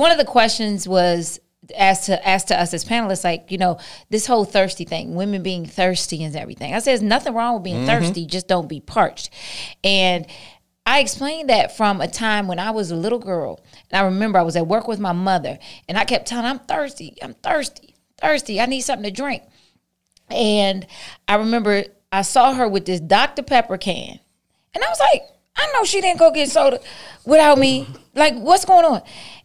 one of the questions was asked to asked to us as panelists, like you know, this whole thirsty thing, women being thirsty and everything. I said, there's nothing wrong with being mm-hmm. thirsty, just don't be parched. And I explained that from a time when I was a little girl, and I remember I was at work with my mother, and I kept telling, her, "I'm thirsty, I'm thirsty, thirsty. I need something to drink." And I remember I saw her with this Dr. Pepper can. And I was like, I know she didn't go get soda without me. Like, what's going on?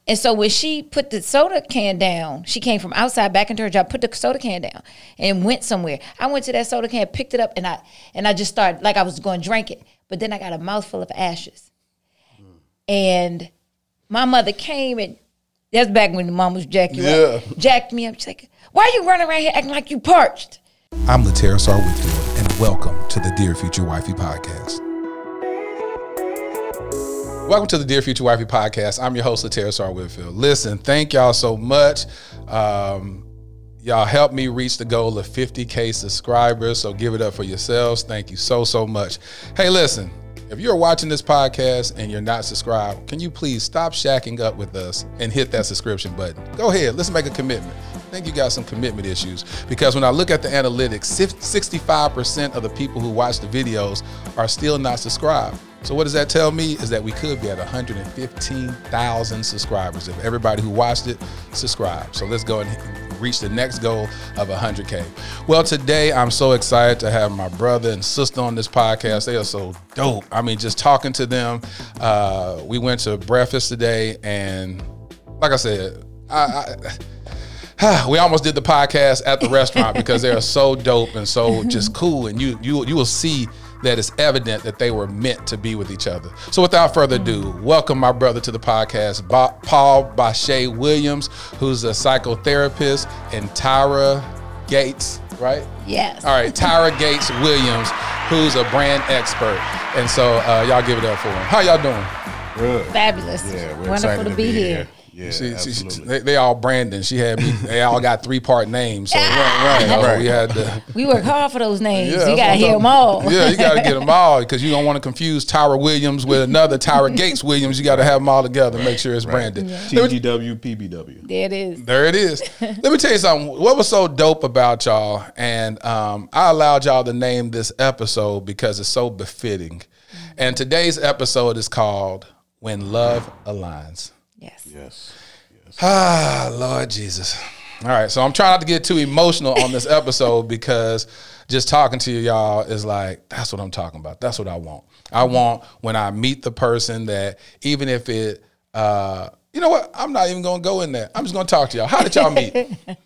And so when she put the soda can down, she came from outside back into her job, put the soda can down, and went somewhere. I went to that soda can, picked it up, and I and I just started like I was going to drink it. But then I got a mouthful of ashes. And my mother came and that's back when the mom was jacked you up. Jacked me up. She's like, why are you running around here acting like you parched? I'm Latera Sar Whitfield, and welcome to the Dear Future Wifey podcast. Welcome to the Dear Future Wifey podcast. I'm your host, Latera Sar Whitfield. Listen, thank y'all so much. Um, y'all helped me reach the goal of 50K subscribers, so give it up for yourselves. Thank you so, so much. Hey, listen, if you're watching this podcast and you're not subscribed, can you please stop shacking up with us and hit that subscription button? Go ahead, let's make a commitment. I think you got some commitment issues because when I look at the analytics, 65% of the people who watch the videos are still not subscribed. So what does that tell me? Is that we could be at 115,000 subscribers if everybody who watched it subscribed. So let's go and reach the next goal of 100K. Well, today I'm so excited to have my brother and sister on this podcast. They are so dope. I mean, just talking to them. Uh, we went to breakfast today, and like I said, I, I we almost did the podcast at the restaurant because they are so dope and so just cool, and you you you will see that it's evident that they were meant to be with each other. So without further ado, welcome my brother to the podcast, ba- Paul Bashe Williams, who's a psychotherapist, and Tyra Gates, right? Yes. All right, Tyra Gates Williams, who's a brand expert. And so uh, y'all give it up for him. How y'all doing? Good. Fabulous. Yeah, we're Wonderful excited to be here. Yeah, See, see, she- absolutely. they, they all Brandon. She had me. They all got three part names. So right, you know, right. we had to. We work hard for those names. Yeah, you got to hear them all. Yeah, you got to get them all because you don't want to confuse Tyra Williams with another Tyra Gates Williams. You got to have them all together. Make sure it's Brandon. Let me- TGW, PBW. There it is. There it is. Let me tell you something. What was so dope about y'all, and um, I allowed y'all to name this episode because it's so befitting. And today's episode is called "When Love Aligns." Yes. Yes. Ah, Lord Jesus. All right, so I'm trying not to get too emotional on this episode because just talking to you, y'all, is like, that's what I'm talking about. That's what I want. I want when I meet the person that even if it, uh, you know what? I'm not even gonna go in there. I'm just gonna talk to y'all. How did y'all meet?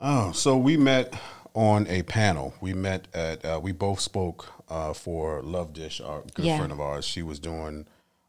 Oh, so we met on a panel. We met at, uh, we both spoke uh, for Love Dish, our good Yeah. friend of ours. She was doing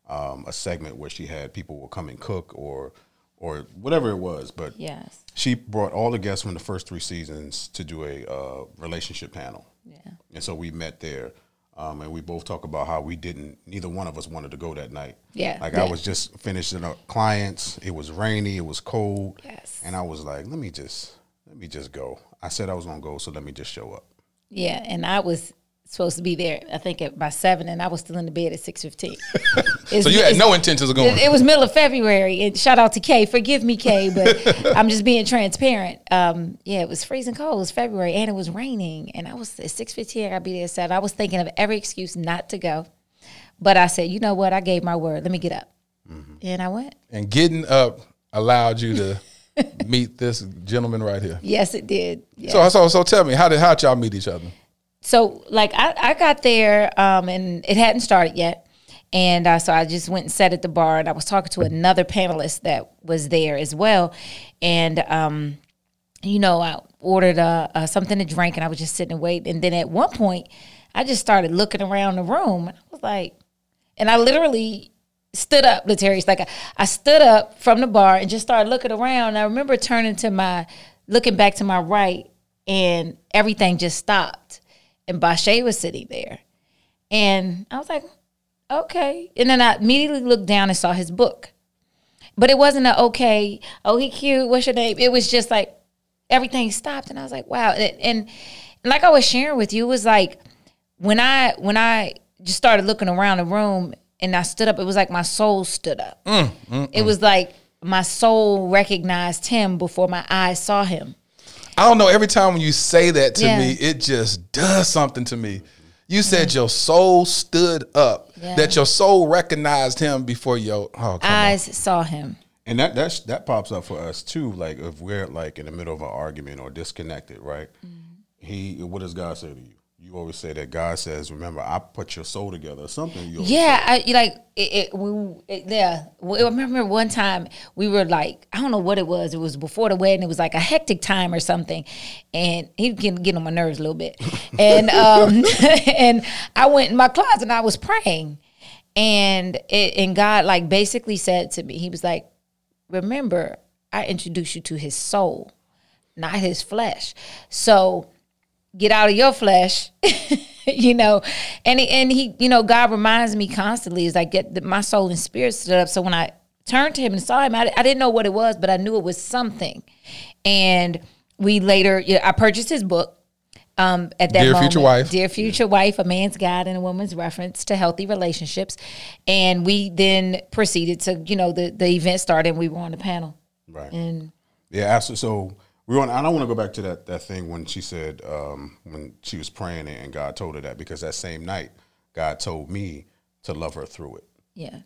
um, a segment where she had people will come and cook or, or whatever it was. But Yes. she brought all the guests from the first three seasons to do a uh, relationship panel. Yeah. And so we met there. Um, and we both talk about how we didn't, neither one of us wanted to go that night. Yeah, Like yeah. I was just finishing up clients. It was rainy. It was cold. Yes. And I was like, let me just, let me just go. I said I was going to go. So let me just show up. Yeah. And I was supposed to be there, I think, at by seven, and I was still in the bed at 6.15. So you had no intentions of going. It, it was middle of February, and shout out to Kay. Forgive me, Kay, but I'm just being transparent. Um, yeah, it was freezing cold. It was February, and it was raining, and I was at six fifteen. I gotta be there at seven. I was thinking of every excuse not to go, but I said, you know what? I gave my word. Let me get up, and I went. and getting up allowed you to meet this gentleman right here. Yes, it did. Yeah. So, so, so tell me, how did how did y'all meet each other? So like I, I got there um, and it hadn't started yet. And uh, so i just went and sat at the bar and i was talking to another panelist that was there as well. And um, you know i ordered uh, uh, something to drink and i was just sitting and waiting. And then at one point i just started looking around the room and i was like and i literally stood up Letarius. like I, I stood up from the bar and just started looking around. And i remember turning to my looking back to my right and everything just stopped and Bashe was sitting there. And I was like, okay. And then I immediately looked down and saw his book. But it wasn't a okay, oh, he cute, what's your name? It was just like everything stopped. And I was like, wow. And, and like I was sharing with you, it was like when I when I just started looking around the room and I stood up, it was like my soul stood up. Mm, mm, it mm. was like my soul recognized him before my eyes saw him. I don't know. Every time when you say that to Yeah. me, it just does something to me. You said your soul stood up. Yeah. That your soul recognized him before your oh come Eyes saw him. And that that's, that pops up for us too. Like if we're like in the middle of an argument or disconnected, right? Mm-hmm. He, what does God say to you? You always say that God says, "Remember, I put your soul together." Or something. You Yeah, I you like it. it, we, it yeah, Well, I remember one time we were like, I don't know what it was. It was before the wedding. It was like a hectic time or something, and he can get on my nerves a little bit. And um, and I went in my closet and I was praying, and it, and God like basically said to me, He was like, "Remember, I introduced you to His soul, not His flesh. So." Get out of your flesh you know and he, and he you know god reminds me constantly is like get the, my soul and spirit stood up so when i turned to him and saw him I, I didn't know what it was but i knew it was something and we later yeah, i purchased his book um, at that Dear moment, Future Wife. dear future wife, a man's guide and a woman's reference to healthy relationships, and we then proceeded to, you know, the the event started. and We were on the panel, Right. and Yeah, absolutely. So we want. I don't want to go back to that that thing when she said um, when she was praying and God told her that because that same night God told me to love her through it. yeah,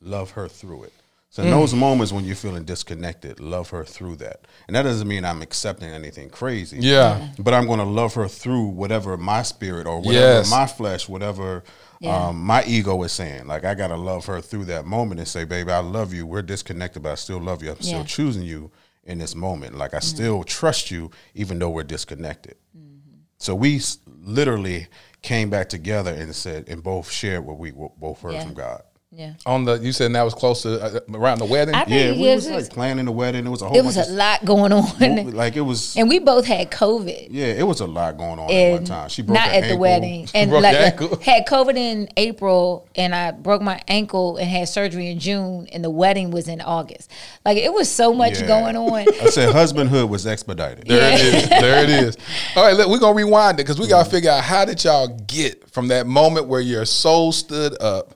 Love her through it. So in those moments when you're feeling disconnected, love her through that. And that doesn't mean I'm accepting anything crazy. Yeah. But I'm going to love her through whatever my spirit or whatever Yes. my flesh, whatever Yeah. um, my ego is saying. Like I got to love her through that moment and say, baby, I love you. We're disconnected, but I still love you. I'm still choosing you in this moment. Like I mm-hmm. still trust you, even though we're disconnected. Mm-hmm. So we literally came back together and said, and both shared what we both heard Yeah. from God. Yeah. On the you said that was close to uh, around the wedding. I Yeah, we it was was, like planning the wedding. It was a whole it was bunch a of lot going on. like it was. And we both had COVID. Yeah, it was a lot going on at one time. She broke not her at the ankle. wedding. And broke like your ankle? had COVID in April and I broke my ankle and had surgery in June and the wedding was in August. Like it was so much Yeah. going on. I said husbandhood was expedited. There it is. There it is. All right, look, we're gonna rewind it because we gotta figure out how did y'all get from that moment where your soul stood up,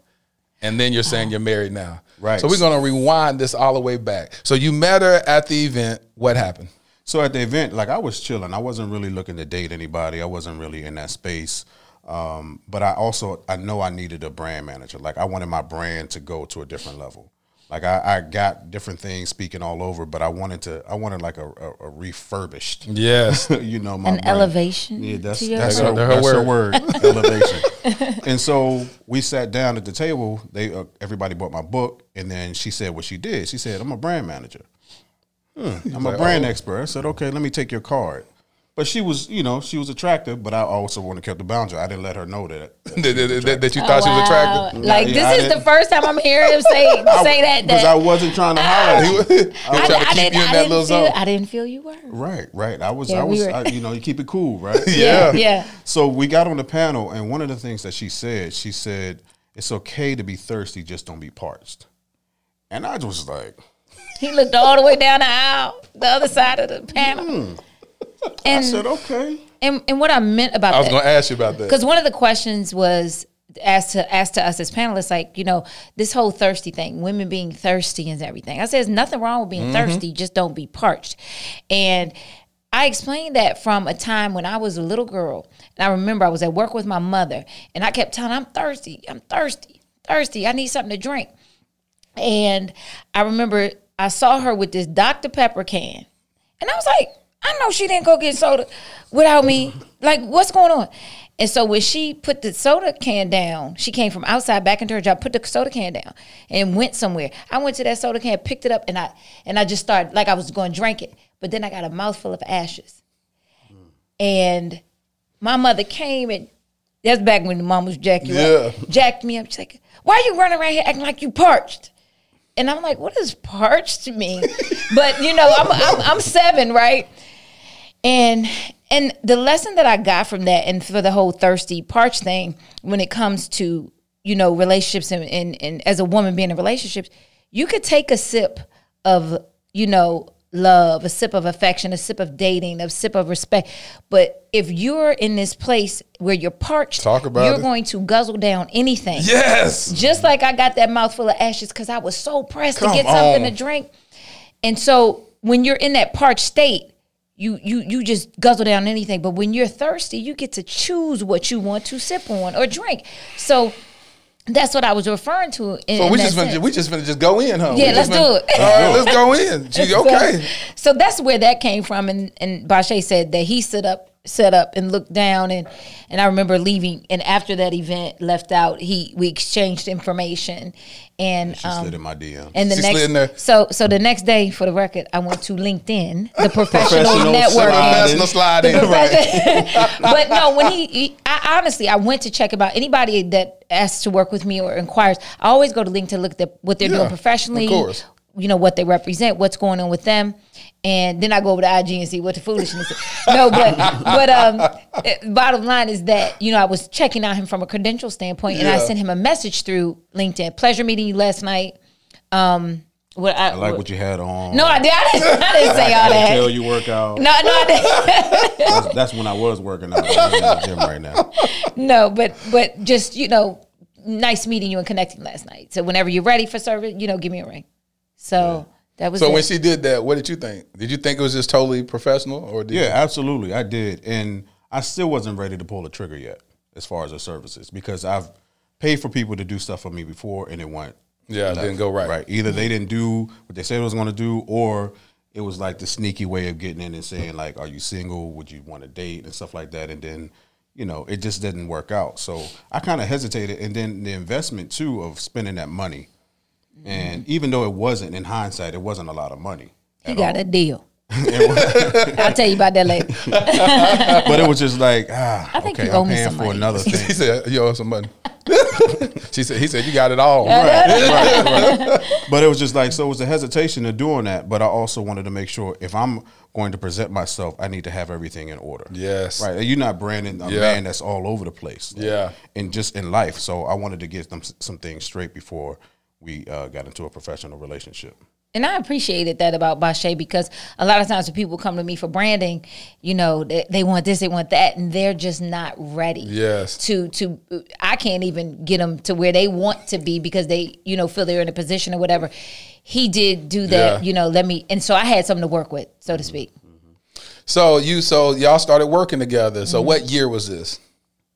and then you're saying you're married now. Right. So we're gonna rewind this all the way back. So you met her at the event. What happened? So at the event, like I was chilling. I wasn't really looking to date anybody. I wasn't really in that space. Um, but I also I know I needed a brand manager. Like I wanted my brand to go to a different level. Like I, I got different things speaking all over, but I wanted to I wanted like a, a, a refurbished. Yes. you know, my An brand. elevation Yeah, that's to your that's, her, Her that's her word. word, elevation. and so we sat down at the table. They uh, everybody bought my book, and then she said what she did. She said, "I'm a brand manager. Hmm, I'm a brand oh. expert." I said, "Okay, let me take your card." But she was, you know, she was attractive, but I also want to keep the boundary. I didn't let her know that. that, that- that- that you oh, thought she was Wow. attractive. Like Yeah, this I is the didn't- first time I'm hearing him say say that. Because I wasn't trying to holler. He at was you. was I, trying to keep didn't, you in I that little feel, zone. I didn't feel you were. Right, right. I was, Yeah, I was, were- I, you know, you keep it cool, right? Yeah. yeah. So we got on the panel, and one of the things that she said, she said, "It's okay to be thirsty, just don't be parched." And I was like, He looked all the way down the aisle, the other side of the panel. Mm. Hmm. I And, said, "Okay." and and what I meant about I was gonna ask you about that. because one of the questions was asked to asked to us as panelists, like you know, this whole thirsty thing, women being thirsty and everything. I said, there's nothing wrong with being thirsty, just don't be parched. And I explained that from a time when I was a little girl, and I remember I was at work with my mother, and I kept telling, her, "I'm thirsty, I'm thirsty, thirsty. I need something to drink." And I remember I saw her with this Dr. Pepper can. And I was like, I know she didn't go get soda without me. Like, what's going on? And so when she put the soda can down, she came from outside back into her job, put the soda can down, and went somewhere. I went to that soda can, picked it up, and I and I just started like I was going to drink it. But then I got a mouthful of ashes. And my mother came and that's back when the mom was jack you up. Yeah. Jacked me up. She's like, why are you running around here acting like you parched? And I'm like, what does parched mean? but you know, I'm, I'm I'm seven, right? And and the lesson that I got from that, and for the whole thirsty parched thing, when it comes to you know relationships and and, and as a woman being in relationships, you could take a sip of you know love, a sip of affection, a sip of dating, a sip of respect. But if you're in this place where you're parched, Talk about you're it. going to guzzle down anything. Yes. Just like I got that mouthful of ashes because I was so pressed Come to get something on. to drink. And so when you're in that parched state, you you you just guzzle down anything. But when you're thirsty, you get to choose what you want to sip on or drink. So that's what I was referring to. In, So we just we just finna just go in, huh? Yeah, We let's do it. All right, let's go in. Gee, So- okay. So, that's where that came from, and and Bashe said that he stood up, set up, and looked down, and and I remember leaving, and after that event left out, he we exchanged information, and She um, slid in my DM. and the She slid in there. next so so the next day, for the record, I went to LinkedIn, the professional, Professional networking. Slide in. but no, when he, he I honestly, I went to check about anybody that asks to work with me or inquires. I always go to LinkedIn to look at what they're Yeah, doing professionally. of course. You know what they represent, what's going on with them, and then I go over to IG and see what the foolishness is. No, but but um, eh, bottom line is that you know I was checking out him from a credential standpoint, and I sent him a message through LinkedIn. Pleasure meeting you last night. Um, what I, I like what you had on. no, I, did, I didn't. I didn't say all I can tell you work out. No, no, I didn't. That's, that's when I was working out. I'm in the gym right now. No, but but just you know, nice meeting you and connecting last night. So whenever you're ready for service, you know, give me a ring. So that was So it. when she did that, what did you think? Did you think it was just totally professional, or did Yeah, you- absolutely. I did. And I still wasn't ready to pull the trigger yet as far as the services because I've paid for people to do stuff for me before and it went Yeah, it didn't go right. Right. Either they mm-hmm. didn't do what they said it was going to do or it was like the sneaky way of getting in and saying like are you single? Would you want to date and stuff like that and then you know, it just didn't work out. So I kind of hesitated and then the investment too of spending that money. And even though it wasn't in hindsight, it wasn't a lot of money. he got a deal. I'll tell you about that later. but it was just like, ah, I think okay, you owe I'm paying some for another thing. he said, "You owe some money." she said, "He said you got it all." right, right, right. But it was just like, so it was a hesitation of doing that. But I also wanted to make sure if I'm going to present myself, I need to have everything in order. Yes. Right. You're not branding a Yeah. man that's all over the place. like, Yeah. And just in life. So I wanted to get them s- some things straight before we uh, got into a professional relationship. And I appreciated that about Bashe because a lot of times when people come to me for branding, you know, they, they want this, they want that, and they're just not ready. Yes. To to I can't even get them to where they want to be because they, you know, feel they're in a position or whatever. He did do that, Yeah. you know, let me and so I had something to work with, so to speak. So you, so y'all started working together. Mm-hmm. So what year was this?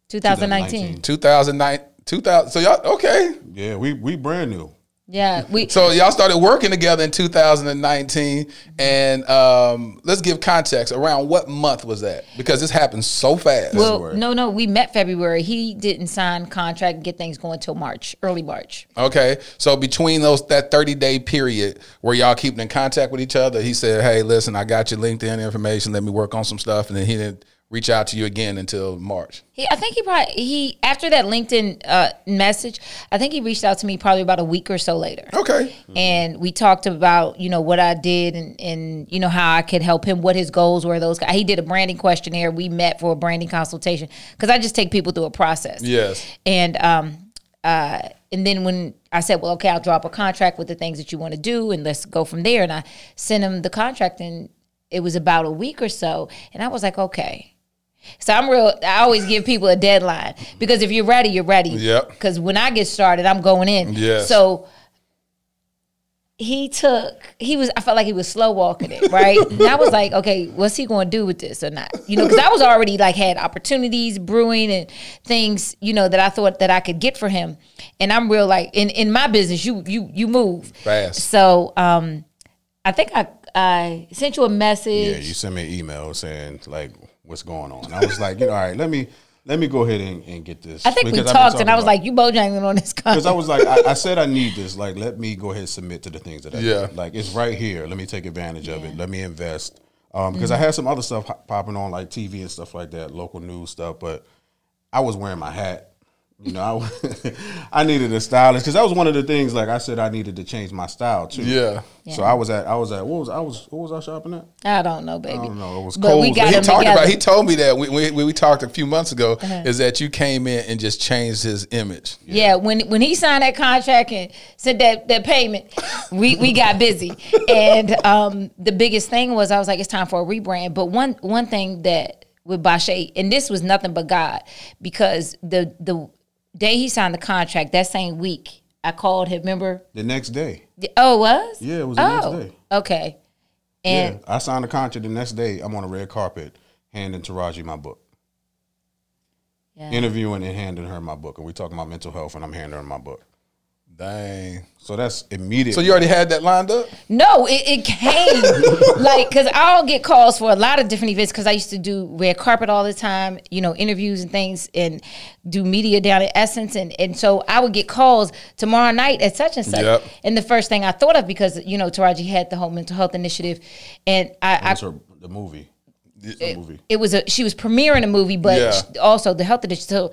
2019. 2009, 2000. So y'all okay? Yeah, we we brand new. Yeah. We So y'all started working together in 2019, and um, let's give context around what month was that because this happened so fast. well, February. no, no, we met February. He didn't sign contract and get things going till March, early March. Okay, so between those that thirty day period where y'all keeping in contact with each other, he said, "Hey, listen, I got your LinkedIn information. Let me work on some stuff," and then he didn't reach out to you again until March. He, I think he probably he after that LinkedIn uh, message, I think he reached out to me probably about a week or so later. Okay, And we talked about you know what I did and and you know how I could help him, what his goals were. Those he did a branding questionnaire. We met for a branding consultation because I just take people through a process. yes, And um, uh, and then when I said, well, okay, I'll drop a contract with the things that you want to do, and let's go from there. And I sent him the contract, and it was about a week or so, and I was like, okay. So I'm real. I always give people a deadline because if you're ready, you're ready. Yep. Because when I get started, I'm going in. Yeah. So he took he was i felt like he was slow walking it right and i was like okay what's he going to do with this or not you know because i was already like had opportunities brewing and things you know that i thought that i could get for him and i'm real like in in my business you you you move Fast. so um i think i i sent you a message Yeah, you sent me an email saying like what's going on. I was like, you know, all right, let me let me go ahead and, and get this. i think we Because I've talked and talking i was like you bojangling on this Because I was like, I, I said I need this. Like, let me go ahead and submit to the things that I Yeah. need. Like, it's right here. Let me take advantage of it. Let me invest. Um, because Mm-hmm. I had some other stuff popping on, like TV and stuff like that, local news stuff. But I was wearing my hat You know, I, I needed a stylist because that was one of the things. Like I said, I needed to change my style too. Yeah. So I was at I was at what was I was what was I shopping at? I don't know, baby. I don't know. It was But we Kohl's. got he talked together. about. He told me that we, we, we talked a few months ago. Uh-huh. Is that you came in and just changed his image? Yeah, when when he signed that contract and sent that, that payment, we, we got busy. And um, the biggest thing was I was like, it's time for a rebrand. But one one thing that with Bashe, and this was nothing but God, because the the day he signed the contract, that same week, I called him. Remember? The next day. Oh, it was? Yeah, it was the next oh, day. Okay. And yeah, I signed the contract. The next day, I'm on a red carpet handing Taraji my book, yeah. interviewing and handing her my book, and we talking about mental health, and I'm handing her my book. Dang. So that's immediate. So you already had that lined up? No, it, it came like because I'll get calls for a lot of different events because I used to do red carpet all the time, you know, interviews and things, and do media down at Essence, and and so I would get calls tomorrow night at such and such. Yep. And the first thing I thought of because you know Taraji had the whole mental health initiative, and I, I That's her the movie. The movie. it was a she was premiering a movie, but Yeah. sh- also the health edition. So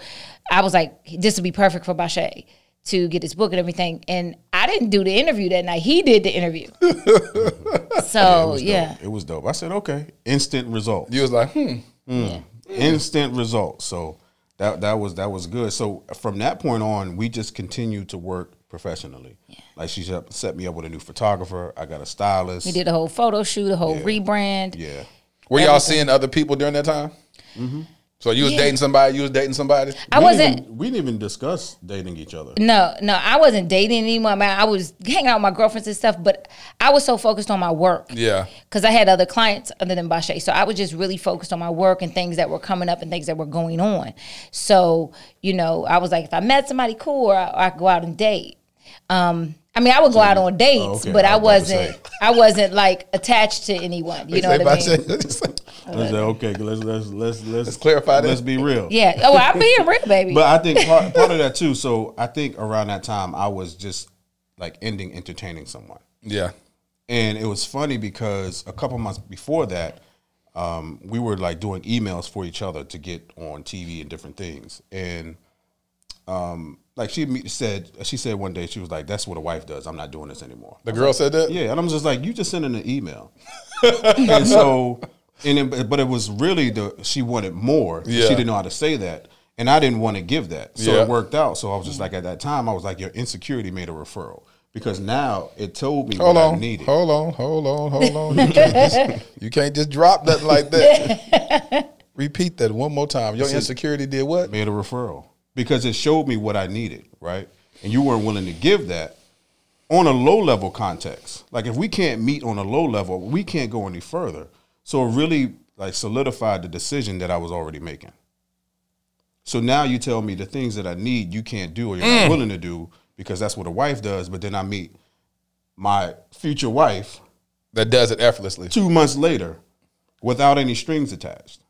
I was like, this would be perfect for Bashe to get his book and everything. And I didn't do the interview that night. He did the interview. so yeah, It was dope. I said, okay, instant result. You was like, hmm. instant results. So that that was that was good. So from that point on, we just continued to work professionally. Like she set set me up with a new photographer. I got a stylist. we did a whole photo shoot, a whole rebrand. Yeah. Were y'all seeing other people during that time? So you was Yeah. dating somebody. You was dating somebody. I We didn't wasn't. even- we didn't even discuss dating each other. No, no, I wasn't dating anyone. Man, I was hanging out with my girlfriends and stuff, but I was so focused on my work. Yeah. because I had other clients other than Bashe. So I was just really focused on my work and things that were coming up and things that were going on. So, you know, I was like, if I met somebody cool, or I, or I could go out and date. Um, I mean, I would go out on dates, Oh, okay. but I I was about to wasn't. I wasn't like attached to anyone. You know what I mean? I said, okay, let's let's let's let's, clarify that. Let's be real. Yeah. Oh, I'm being real, baby. But I think part, part of that too. So I think around that time, I was just like ending entertaining someone. yeah. And it was funny because a couple months before that, um, we were like doing emails for each other to get on TV and different things. And um, like she said, she said one day she was like, "That's what a wife does. I'm not doing this anymore." The girl said that. Yeah, and I'm just like, you just sent in an email, and so, and it, but it was really the she wanted more. Yeah. She didn't know how to say that, and I didn't want to give that, so Yeah. it worked out. So I was just like, at that time, I was like, your insecurity made a referral because now it told me Hold what I on, needed. hold on, hold on, hold on. You can't, just, you can't just drop nothing like that. Repeat that one more time. Your insecurity did what? made a referral because it showed me what I needed, right? And you weren't willing to give that on a low level context. Like if we can't meet on a low level, we can't go any further. So it really like solidified the decision that I was already making. So now you tell me the things that I need you can't do or you're not mm. willing to do because that's what a wife does, but then I meet my future wife That does it effortlessly. two months later without any strings attached.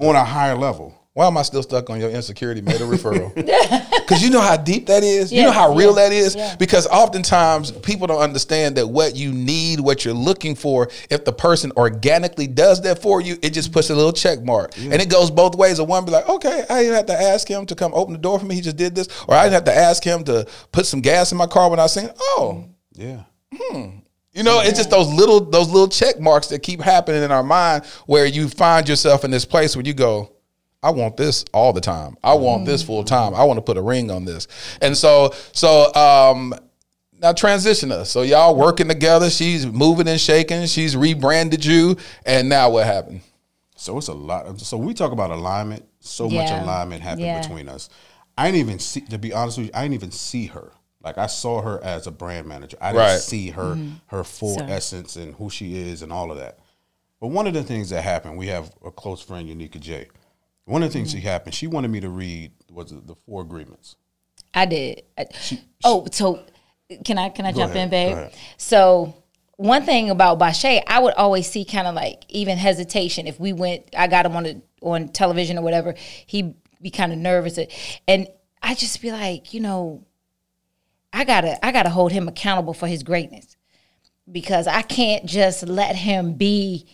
On a higher level. Why am I still stuck on your insecurity made a referral? Because you know how deep that is. you know how real yeah, that is. yeah. Because oftentimes people don't understand that what you need, what you're looking for, if the person organically does that for you, it just puts a little check mark. And it goes both ways. A one be like, okay, I didn't have to ask him to come open the door for me. He just did this. Or I didn't have to ask him to put some gas in my car when I seen. Oh, Yeah. Hmm. you know, it's just those little those little check marks that keep happening in our mind where you find yourself in this place where you go, I want this all the time. I want this full time. I want to put a ring on this. And so so um now transition us. So y'all working together, she's moving and shaking, she's rebranded you, and now what happened? So it's a lot. Of, so we talk about alignment. So much alignment happened Yeah. between us. I didn't even see. To be honest with you, I didn't even see her. Like I saw her as a brand manager. I didn't Right. see her her full So- essence and who she is and all of that. But one of the things that happened, we have a close friend, Unica J. One of the things mm-hmm. she happened, she wanted me to read was the four agreements. I did. I- oh, so can I can I jump ahead, in, babe? So one thing about Bashe, I would always see kind of like even hesitation if we went. I got him on the, on television or whatever. He'd be kind of nervous, and I just be like, you know, I gotta I gotta hold him accountable for his greatness because I can't just let him be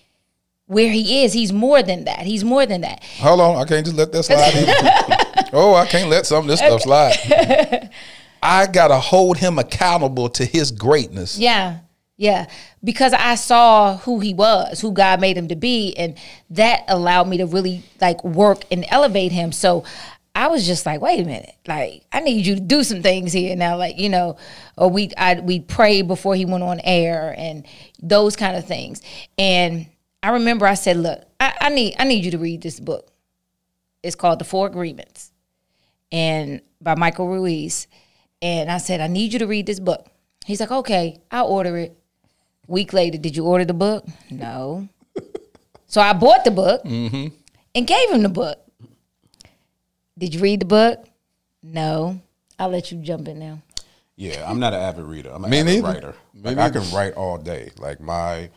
where he is. He's more than that. He's more than that. Hold on, I can't just let that slide. Oh, I can't let some of this stuff slide. I gotta hold him accountable to his greatness. Yeah. Yeah. Because I saw who he was, who God made him to be. And that allowed me to really like work and elevate him. So I was just like, wait a minute, like I need you to do some things here now, like you know, or we I we prayed before he went on air and those kind of things. And I remember I said, look, I, I need I need you to read this book. It's called The Four Agreements, and by Michael Ruiz. And I said, I need you to read this book. He's like, okay, I'll order it. Week later, did you order the book? No. so I bought the book and gave him the book. Did you read the book? No. I'll let you jump in now. Yeah, I'm not an avid reader. I'm an Me avid neither. writer. Like I can write all day. Like my,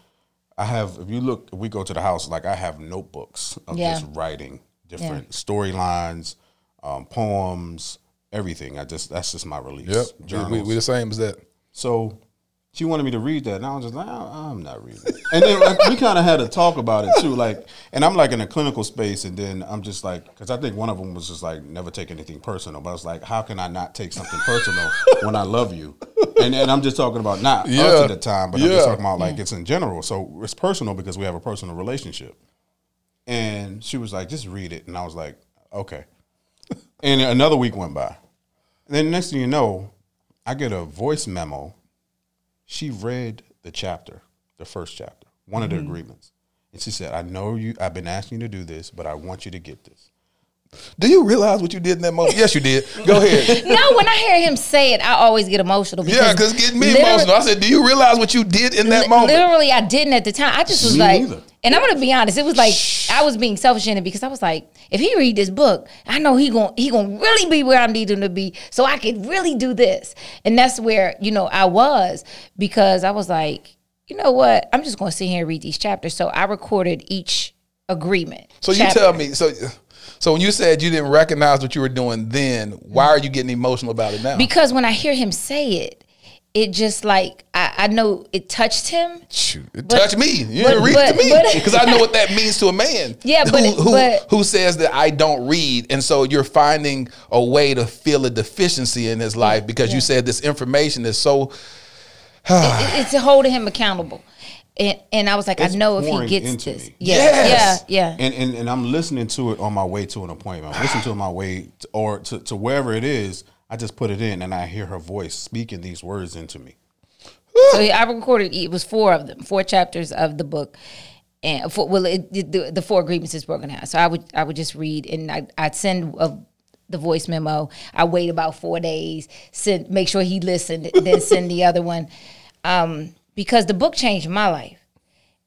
I have. If you look, if we go to the house, like I have notebooks of Yeah. just writing different storylines, um, poems, everything. I just that's just my release. Yep. We, Journals. we, we the same as that. So she wanted me to read that, and I was just like, "I- I'm not reading. it. And then like, we kind of had a talk about it too. Like, and I'm like in a clinical space, and then I'm just like, because I think one of them was just like, never take anything personal. But I was like, how can I not take something personal when I love you? And and I'm just talking about not Yeah. us at the time, but I'm just talking about like it's in general. So it's personal because we have a personal relationship. And she was like, just read it, and I was like, okay. And another week went by. And then next thing you know, I get a voice memo. She read the chapter, the first chapter, one of the mm-hmm. agreements. And she said, I know you I've been asking you to do this, but I want you to get this. Do you realize what you did in that moment? Yes, you did. Go ahead. no, when I hear him say it, I always get emotional. Because yeah, because getting me emotional. I said, do you realize what you did in that Li- moment? Literally, I didn't at the time. I just was Me like, neither. And I'm gonna be honest. It was like I was being selfish in it because I was like, if he read this book, I know he gon' he gonna really be where I need him to be, so I could really do this. And that's where you know I was because I was like, you know what? I'm just gonna sit here and read these chapters. So I recorded each agreement. So you tell me. So, so when you said you didn't recognize what you were doing then, why are you getting emotional about it now? because when I hear him say it, it just like I, I know it touched him. Shoot, it But- touched me. You but- didn't read but- it to me because I know what that means to a man. Yeah, but- who, who, but- who says that I don't read, and so you're finding a way to fill a deficiency in his life because you said this information is so. It- it's holding him accountable. And, and I was like, It's I know if he gets into this. me. Yeah, Yes. yeah, yeah. And, and and I'm listening to it on my way to an appointment. I'm listening to it on my way to, or to, to wherever it is. I just put it in and I hear her voice speaking these words into me. So I recorded. It was four of them, four chapters of the book, and for, well, it, the, the four agreements is broken out. So I would I would just read, and I, I'd send a, the voice memo. I wait about four days, send make sure he listened, then send the other one, um, because the book changed my life,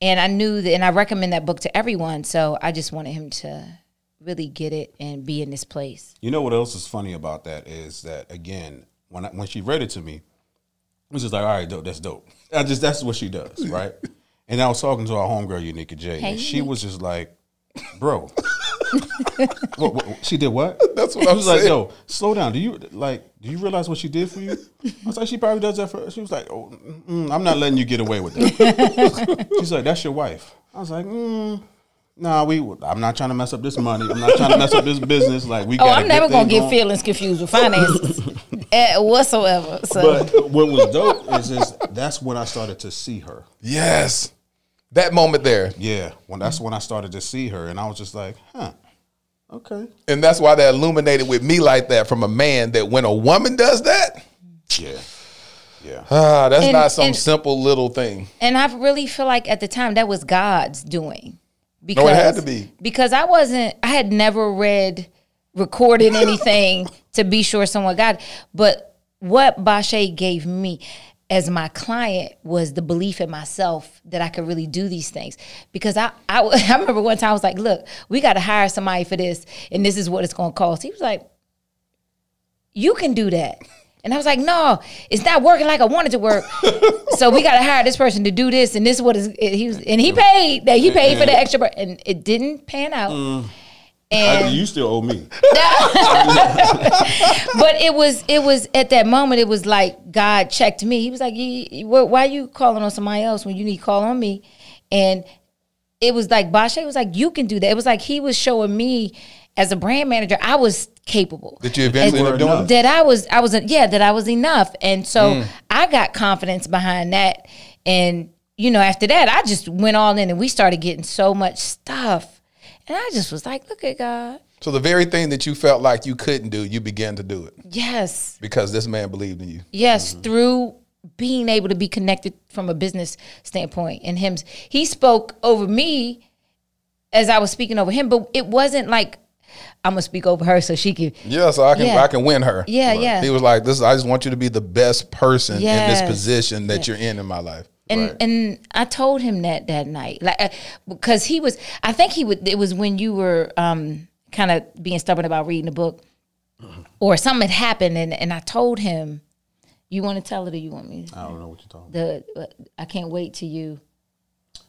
and I knew that, and I recommend that book to everyone. So I just wanted him to really get it and be in this place. You know what else is funny about that is that again, when I, when she read it to me, I was just like, all right, dope, that's dope. I just that's what she does, right? and I was talking to our homegirl, Unica J, Hey, and she was just like, bro, what, what, she did what? That's what I I'm was like, yo, slow down. Do you like? Do you realize what she did for you? I was like, she probably does that for. She was like, oh, mm, I'm not letting you get away with that. She's like, that's your wife. I was like, mm, nah, we. I'm not trying to mess up this money. I'm not trying to mess up this business. Like we. Oh, got a I'm never good gonna get going. feelings confused with finances whatsoever. So But what was dope is, is that's when I started to see her. Yes, that moment there, Yeah, when that's when I started to see her, and I was just like, huh, okay, and that's why that illuminated with me like that from a man. That when a woman does that, yeah, yeah. ah, that's And- not some and- simple little thing. And I really feel like at the time that was God's doing. Because, No, it had to be. Because I wasn't, I had never read, recorded anything to be sure someone got it. But what Bashe gave me as my client was the belief in myself that I could really do these things. Because I, I, I remember one time I was like, look, we got to hire somebody for this, and this is what it's going to cost. He was like, you can do that. And I was like, no, it's not working like I wanted to work. so we got to hire this person to do this, and this is what is he was, and he paid that he paid for the mm-hmm. extra, bur- and it didn't pan out. Mm. I, And you still owe me. but it was it was at that moment it was like God checked me. He was like, "You- you- wh- "Why you calling on somebody else when you need to call on me?" And it was like Bashe was like, "You can do that." It was like he was showing me as a brand manager, I was capable. That you eventually end up doing that I was I was yeah that I was enough and so Mm. I got confidence behind that and you know after that I just went all in and we started getting so much stuff and I just was like look at God So the very thing that you felt like you couldn't do, you began to do it yes because this man believed in you. yes Mm-hmm. through being able to be connected from a business standpoint and him he spoke over me as I was speaking over him but it wasn't like I'm gonna speak over her so she can. Yeah, so I can Yeah. I can win her. Yeah, yeah. He was like, "This, I just want you to be the best person in this position that you're in in my life." and and I told him that that night, like uh, because he was. I think he would. It was when you were um, kind of being stubborn about reading the book, or something had happened, and and I told him, "You want to tell it, or you want me?" to I don't know what you're talking. The uh, I can't wait to you.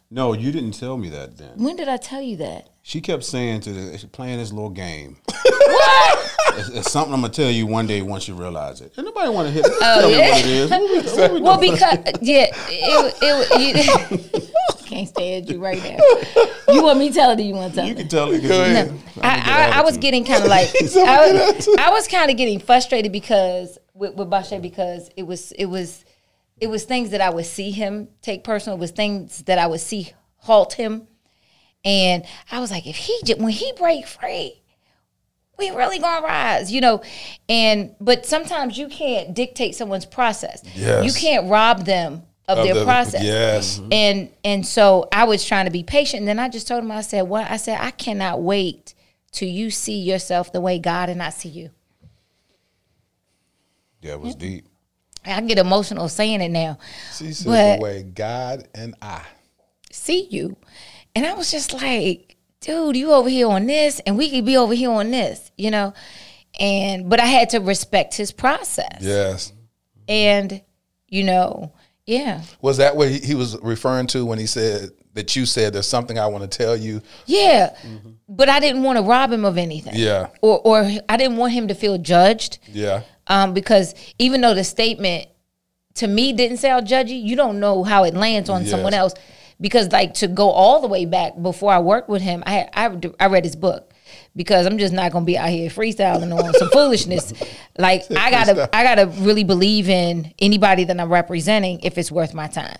No, you didn't tell me that then. When did I tell you that? She kept saying to the, playing this little game. It's, it's something I'm gonna tell you one day once you realize it. And nobody want to hear. Oh, tell me yeah? what it is. What we- what we Well, because yeah, it it, you, can't stand you right now. You want me to tell it, or you want to tell you can tell it. Go ahead. I, I, I was getting kind of like I was, I was kind of getting frustrated because with, with Bashe because it was it was it was things that I would see him take personal. It was things that I would see halt him, and I was like, if he when he break free, we really gonna rise, you know. And but sometimes you can't dictate someone's process. Yes. You can't rob them of, Of their the- process. Yes. And and so I was trying to be patient. And then I just told him, I said, What I said, I cannot wait till you see yourself the way God and I see you. Yeah, it was mm-hmm. deep. I get emotional saying it now. She said But- the way God and I. See you. And I was just like, dude, you over here on this, and we could be over here on this, you know? And but I had to respect his process. Yes. And, you know, yeah. Was that what he, was referring to when he said that you said there's something I want to tell you? Yeah. But I didn't want to rob him of anything. Yeah. Or or I didn't want him to feel judged. Yeah. um, because even though the statement to me didn't sound judgy, you don't know how it lands on Yes. someone else. Because like to go all the way back before I worked with him, I had, I, I read his book because I'm just not gonna be out here freestyling on some foolishness. Like I gotta I gotta really believe in anybody that I'm representing if it's worth my time.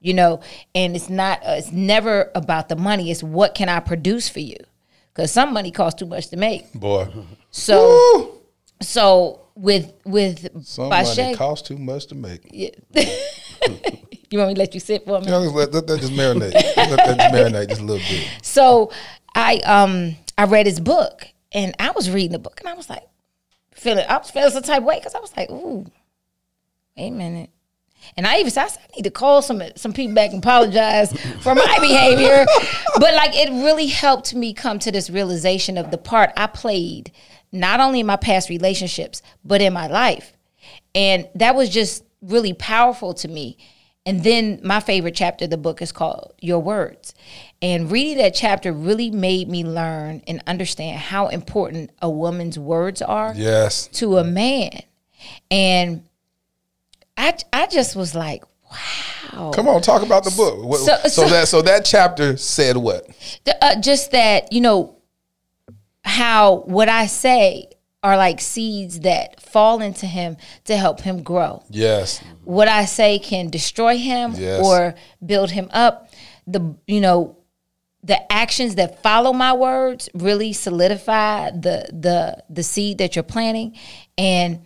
You know, and it's not uh, it's never about the money. It's what can I produce for you? Because some money costs too much to make. Boy. So so with with Some Bashe, money costs too much to make. you want me to let you sit for a minute? You know, let, let that just marinate. let that just marinate just a little bit. So I um I read his book and I was reading the book and I was like feeling I was feeling some type of way because I was like, ooh, wait a minute. And I even said, I need to call some some people back and apologize for my behavior. But like it really helped me come to this realization of the part I played, not only in my past relationships, but in my life. And that was just really powerful to me. And then my favorite chapter of the book is called Your Words. And reading that chapter really made me learn and understand how important a woman's words are Yes. to a man. And I I just was like, wow. Come on, talk about the book. What- So- So, so- that so that chapter said what? The- uh, just that, you know, how what I say are like seeds that fall into him to help him grow. Yes. What I say can destroy him Yes. or build him up. The you know, the actions that follow my words really solidify the the the seed that you're planting and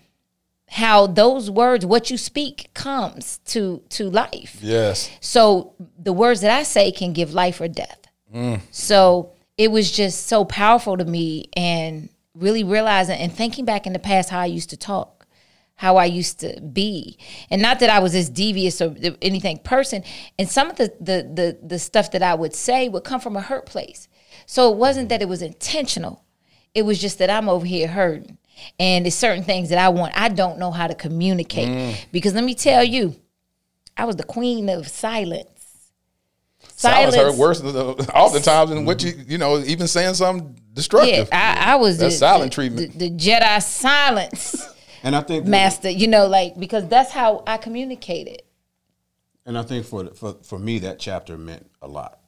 how those words what you speak comes to to life Yes. so the words that I say can give life or death. Mm. So it was just so powerful to me and really realizing and thinking back in the past how I used to talk, how I used to be. And not that I was this devious or anything person. And some of the the the, the stuff that I would say would come from a hurt place. So it wasn't mm. that it was intentional. It was just that I'm over here hurting. And it's certain things that I want. I don't know how to communicate. Mm. Because let me tell you, I was the queen of silence. Silence hurt worse than uh, the, oftentimes than what you you know even saying something Yeah, destructive. I, I was That's the, silent the- treatment. The, the Jedi silence And I think master, you know, like because that's how I communicated. And I think for for for me that chapter meant a lot,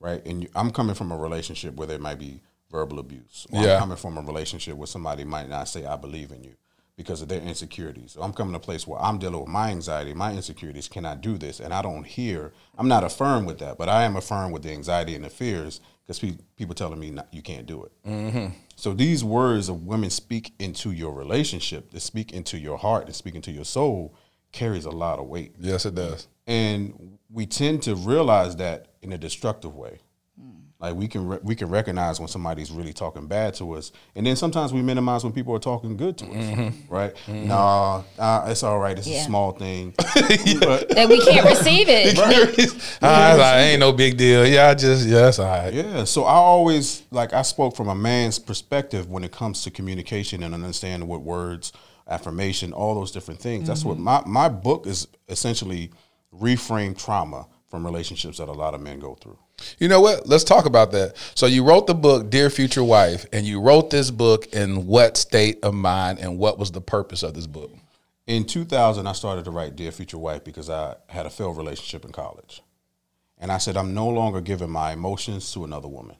right? And I'm coming from a relationship where there might be verbal abuse. Or Yeah. I'm coming from a relationship where somebody might not say I believe in you because of their insecurities. So I'm coming to a place where I'm dealing with my anxiety, my insecurities. Can I do this? And I don't hear. I'm not affirmed with that, but I am affirmed with the anxiety and the fears because pe- people telling me not, you can't do it. Mm-hmm. So these words of women speak into your relationship, that speak into your heart, that speak into your soul, carries a lot of weight. Yes, it does. And we tend to realize that in a destructive way. Like we can re- we can recognize when somebody's really talking bad to us, and then sometimes we minimize when people are talking good to us, mm-hmm. right? Mm-hmm. Nah, uh, it's all right. It's Yeah. a small thing. But, That we can't receive it. Right. Ah, I was like, ain't no big deal. Yeah, I just yeah, that's all right. Yeah, so I always like I spoke from a man's perspective when it comes to communication and understanding what words, affirmation, all those different things. That's what mm-hmm. my my book is essentially reframe trauma from relationships that a lot of men go through. You know what? Let's talk about that. So you wrote the book, Dear Future Wife, and you wrote this book in what state of mind and what was the purpose of this book? In 2000, I started to write Dear Future Wife because I had a failed relationship in college. And I said, I'm no longer giving my emotions to another woman.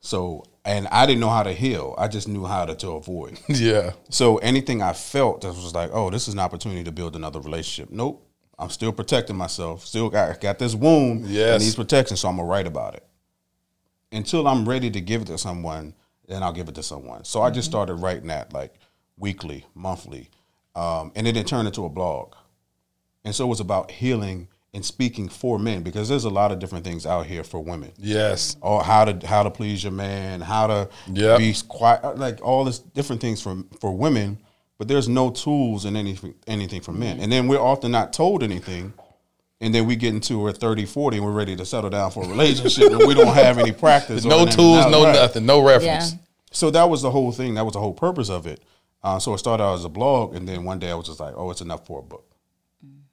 So, and I didn't know how to heal. I just knew how to, to avoid. Yeah. So anything I felt that was like, oh, this is an opportunity to build another relationship. Nope. I'm still protecting myself. Still got got this wound Yes. that needs protection, so I'm gonna write about it. Until I'm ready to give it to someone, then I'll give it to someone. So I just started writing that like weekly, monthly, um, and then it turned into a blog. And so it was about healing and speaking for men because there's a lot of different things out here for women Yes. or how to how to please your man, how to Yep. be quiet, like all this different things for for women. But there's no tools in anything anything for men, and then we're often not told anything. And then we get into we're 30, 40, and we're ready to settle down for a relationship, and we don't have any practice. No tools, no Right. nothing, no reference. Yeah. So that was the whole thing. That was the whole purpose of it. Uh, so it started out as a blog, and then one day I was just like, "Oh, it's enough for a book."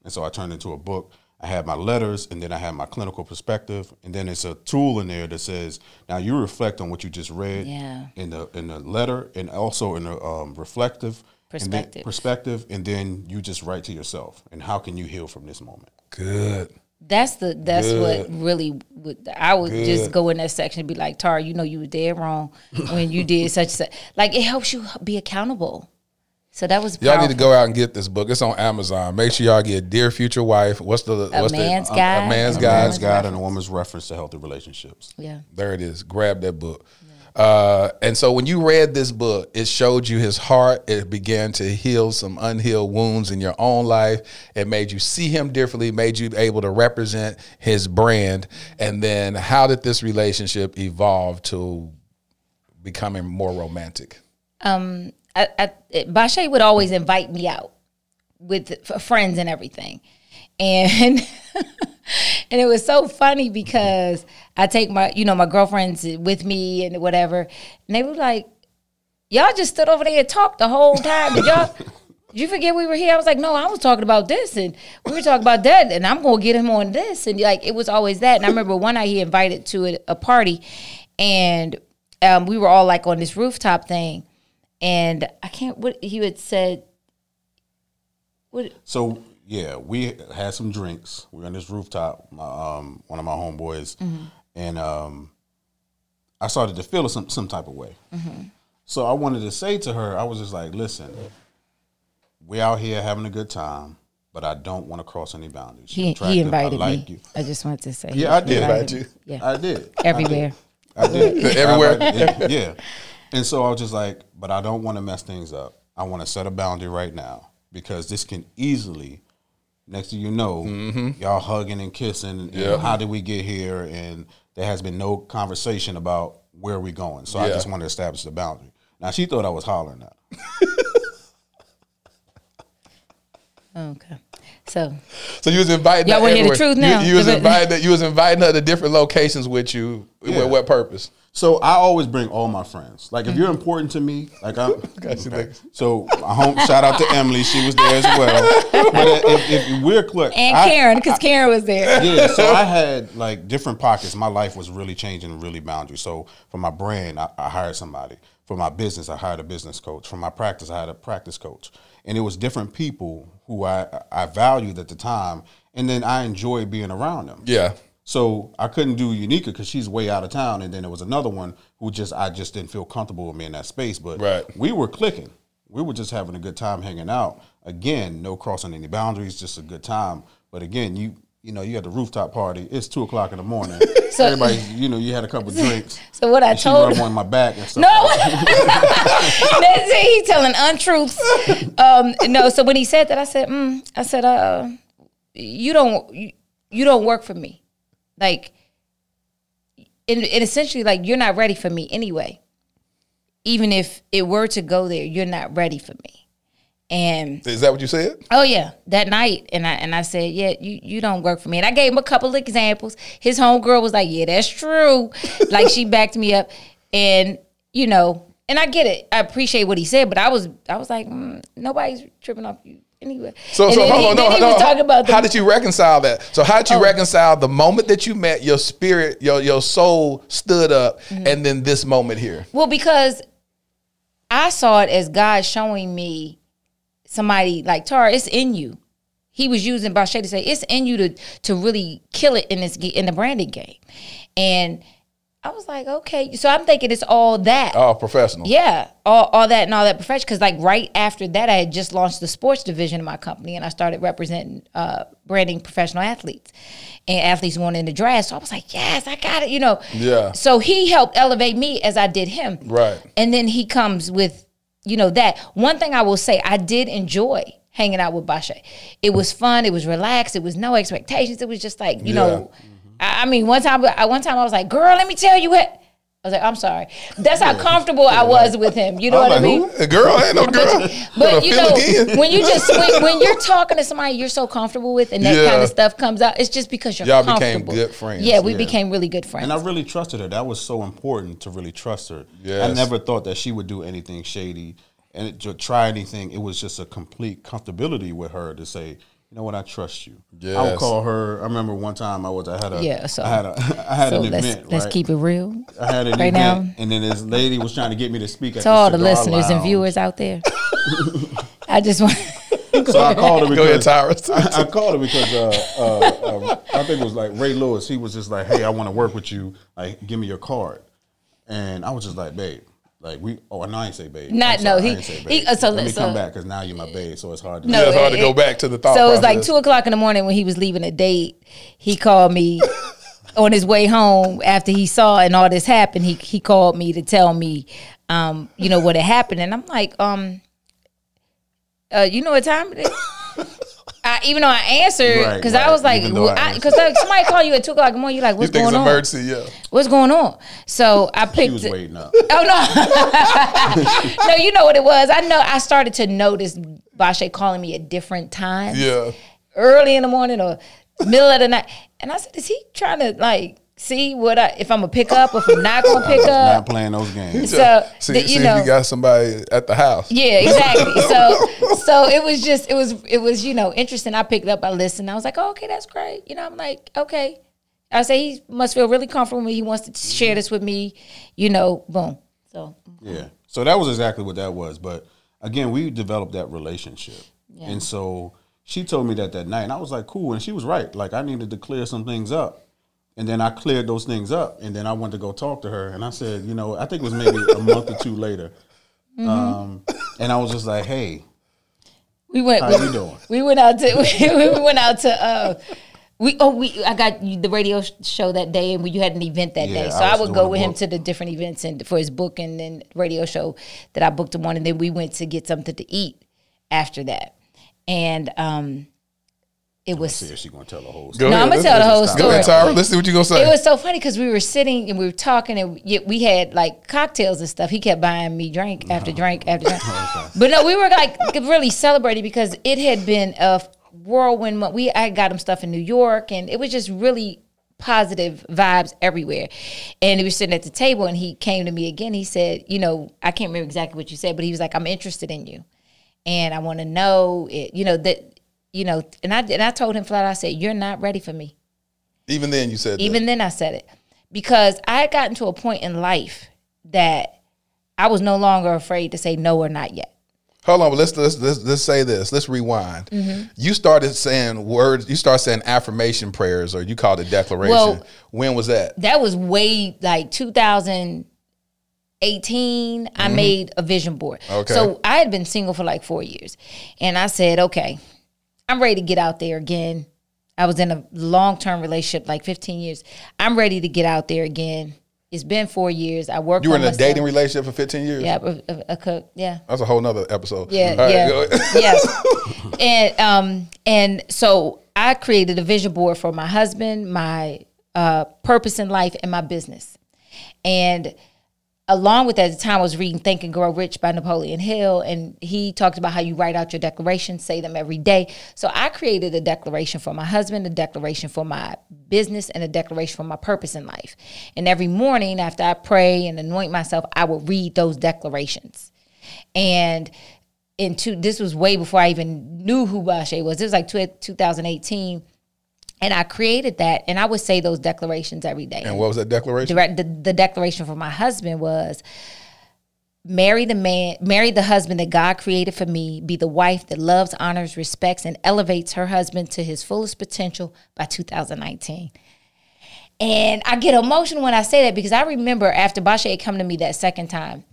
And so I turned it into a book. I had my letters, and then I had my clinical perspective, and then it's a tool in there that says, "Now you reflect on what you just read Yeah. in the in the letter, and also in the um, reflective and Perspective. perspective, and then you just write to yourself, and how can you heal from this moment?" Good. That's the that's Good. what really would I would just go in that section and be like, Tara, you know you were dead wrong when you did such and such. Like it helps you be accountable. So that was Y'all need to go out and get this book. It's on Amazon. Make sure y'all get Dear Future Wife. What's the A what's man's the guide. A man's A guide. Man's guide and a woman's reference to healthy relationships. Yeah. There it is. Grab that book. Uh, and so when you read this book, it showed you his heart. It began to heal some unhealed wounds in your own life. It made you see him differently, made you able to represent his brand. And then how did this relationship evolve to becoming more romantic? I, I, Bashe would always invite me out with friends and everything, and and it was so funny because I take my you know my girlfriends with me and whatever, and they were like, "Y'all just stood over there and talked the whole time. Did y'all?" Did you forget we were here? I was like, no, I was talking about this, and we were talking about that, and I'm gonna get him on this, and like it was always that. And I remember one night he invited to a, a party, and um, we were all like on this rooftop thing, and I can't. What he had said. What So yeah, we had some drinks. We were on this rooftop. My, um, one of my homeboys, and um, I started to feel some some type of way. So I wanted to say to her, I was just like, "Listen, we out here having a good time, but I don't want to cross any boundaries. You're he attractive. he I invited like me. you. I just wanted to say. Yeah, I did. invited Invite me. Yeah, I did everywhere. I did. Everywhere? I- yeah, yeah. And so I was just like, but I don't want to mess things up. I want to set a boundary right now because this can easily, next thing you know, mm-hmm. y'all hugging and kissing. And Yeah. how did we get here? And there has been no conversation about where we going. So I just want to establish the boundary. Now she thought I was hollering at her. Okay, so So you was inviting Y'all her wanna hear the truth now? You, you was The- inviting you was inviting her to different locations with you. Yeah. With what purpose? So I always bring all my friends. Like if you're important to me, like I'm. okay. So my home shout out to Emily, she was there as well. But if, if we're clear, and I- Karen because Karen was there. yeah, so I had like different pockets. My life was really changing, really boundaries. So for my brand, I, I hired somebody. For my business, I hired a business coach. For my practice, I had a practice coach. And it was different people who I I valued at the time, and then I enjoyed being around them. Yeah. So I couldn't do Unica because she's way out of town, and then there was another one who just I just didn't feel comfortable with me in that space. But Right. we were clicking. We were just having a good time hanging out. Again, no crossing any boundaries, just a good time. But again, you you know you had the rooftop party. It's two o'clock in the morning. So- Everybody, you know, you had a couple drinks. So what I and she told rubbed on my back and stuff. No, that's it. He's telling untruths. Um, no, so when he said that, I said, mm, I said, uh, you don't, you, you don't work for me, like, and, and essentially, like, you're not ready for me anyway. Even if it were to go there, you're not ready for me. And Is that what you said? Oh yeah, that night, and I and I said, yeah, you you don't work for me, and I gave him a couple of examples. His homegirl was like, yeah, that's true, like she backed me up, and you know, and I get it, I appreciate what he said, but I was I was like, mm, nobody's tripping off you anyway. So, and so hold on, no, no. was about the, how did you reconcile that? So, how did you Oh. reconcile the moment that you met your spirit, your your soul stood up, Mm-hmm. and then this moment here? Well, because I saw it as God showing me somebody like Tara, it's in you. He was using Bashe to say it's in you to to really kill it in this in the branding game, and I was like, okay. So I'm thinking it's all that. Oh, professional. Yeah, all, all that and all that profession. Because like right after that, I had just launched the sports division of my company, and I started representing uh, branding professional athletes and athletes wanting to draft. So I was like, yes, I got it. You know. Yeah. So he helped elevate me as I did him. Right. And then he comes with, you know, that. One thing I will say, I did enjoy hanging out with Bashe. It was fun. It was relaxed. It was no expectations. It was just like, you know, I, I mean, one time, I, one time I was like, girl, let me tell you what. I was like, I'm sorry. That's how comfortable I was with him. You know I what I mean? like, A girl ain't no girl. But Gonna you know, again. when you just when, when you're talking to somebody you're so comfortable with, and that Yeah. kind of stuff comes out, it's just because you're Y'all became comfortable. good friends. Yeah, we Yeah. became really good friends. And I really trusted her. That was so important to really trust her. Yes. I never thought that she would do anything shady and it, to try anything. It was just a complete comfortability with her to say, you know what, I trust you. I Yes. would call her. I remember one time I was I had a Yeah, so- I had a I had so an let's event. let's right? keep it real. I had an right event, now. and then this lady was trying to get me to speak at To all the cigar listeners and viewers out there, I just want. So I called her Go ahead, because I, I called her because uh, uh, uh, I think it was like Ray Lewis. He was just like, "Hey, I want to work with you. Like, give me your card." And I was just like, "Babe, like we." Oh, no, I ain't say babe. Not- I'm no, he- I ain't say he- uh, so Let me let's, come back because now you're my babe, so it's hard to. No, it's hard to go back to the thought So it was like two o'clock in the morning when he was leaving a date. He called me on his way home after he saw and all this happened. He he called me to tell me, um, you know what had happened, and I'm like, um, uh, you know what time it is? I, even though I answered, because right. I was like, Even though I because like, somebody call you at two o'clock in the morning, you're like, You what's think going an on? emergency? Yeah. What's going on? So I She picked. was waiting up. Oh no! no, you know what it was. I know. I started to notice Bashe calling me at different times, Yeah. early in the morning or middle of the night, and I said, "Is he trying to like see what I if I'm gonna pick up or if I'm not gonna pick up. Not playing those games. So see, the- see you if know, you got somebody at the house. yeah, exactly. So so it was just it was it was you know interesting. I picked up, I listened. I was like, oh, okay, that's great. You know, I'm like, okay. I say he must feel really comfortable with me. He wants to mm-hmm. share this with me. You know, boom. So Yeah. So that was exactly what that was. But again, we developed that relationship. And so she told me that that night. And I was like, cool. And she was right. Like, I needed to clear some things up. And then I cleared those things up. And then I went to go talk to her. And I said, you know, I think it was maybe a month or two later. Mm-hmm. Um, and I was just like, hey, we went. how we, you doing? We went out to we went out to uh we oh we I got you the radio show that day and we, you had an event that Yeah, day so I I, would go with him to the different events and for his book and then radio show that I booked him on and then we went to get something to eat after that and um it was See going to tell the whole Go. No, ahead. I'ma tell the whole story. Go ahead, Tyra. Let's see what you gonna say. it was so funny because we were sitting and we were talking and we, we had like cocktails and stuff. He kept buying me drink after uh-huh. drink after drink. But no, we were like really celebrating because it had been a whirlwind month. We I got him stuff in New York and it was just really positive vibes everywhere. And he was sitting at the table and he came to me again. He said, you know, I can't remember exactly what you said, but he was like, I'm interested in you. And I want to know it, you know, that you know, and I and I told him flat out, I said, You're not ready for me. Even then, you said Even then, I said it because I had gotten to a point in life that I was no longer afraid to say no or not yet. Hold on, but let's let's let's, let's say this. Let's rewind. Mm-hmm. You started saying words. You started saying affirmation prayers, or you called it declaration. Well- when was that? That was way like 2018. I made a vision board. Mm-hmm. Okay. So I had been single for like four years, and I said, okay, I'm ready to get out there again. I was in a long term relationship, like 15 years. I'm ready to get out there again. It's been four years. I worked. You were on in a myself. dating relationship for 15 years. Yeah, a, a, a cook. Yeah. That's a whole nother episode. Yeah, All right, yeah, ahead. yeah. And um, and so I created a vision board for my husband, my uh, purpose in life, and my business. And along with that, at the time I was reading Think and Grow Rich by Napoleon Hill, and he talked about how you write out your declarations, say them every day. So I created a declaration for my husband, a declaration for my business, and a declaration for my purpose in life. And every morning after I pray and anoint myself, I would read those declarations. And into this was way before I even knew who Bashe was. It was like 2018. And I created that, and I would say those declarations every day. And what was that declaration? Direct, the, the declaration for my husband was marry the man marry the husband that god created for me be the wife that loves honors respects and elevates her husband to his fullest potential by 2019 and i get emotional when i say that because i remember after bashe had come to me that second time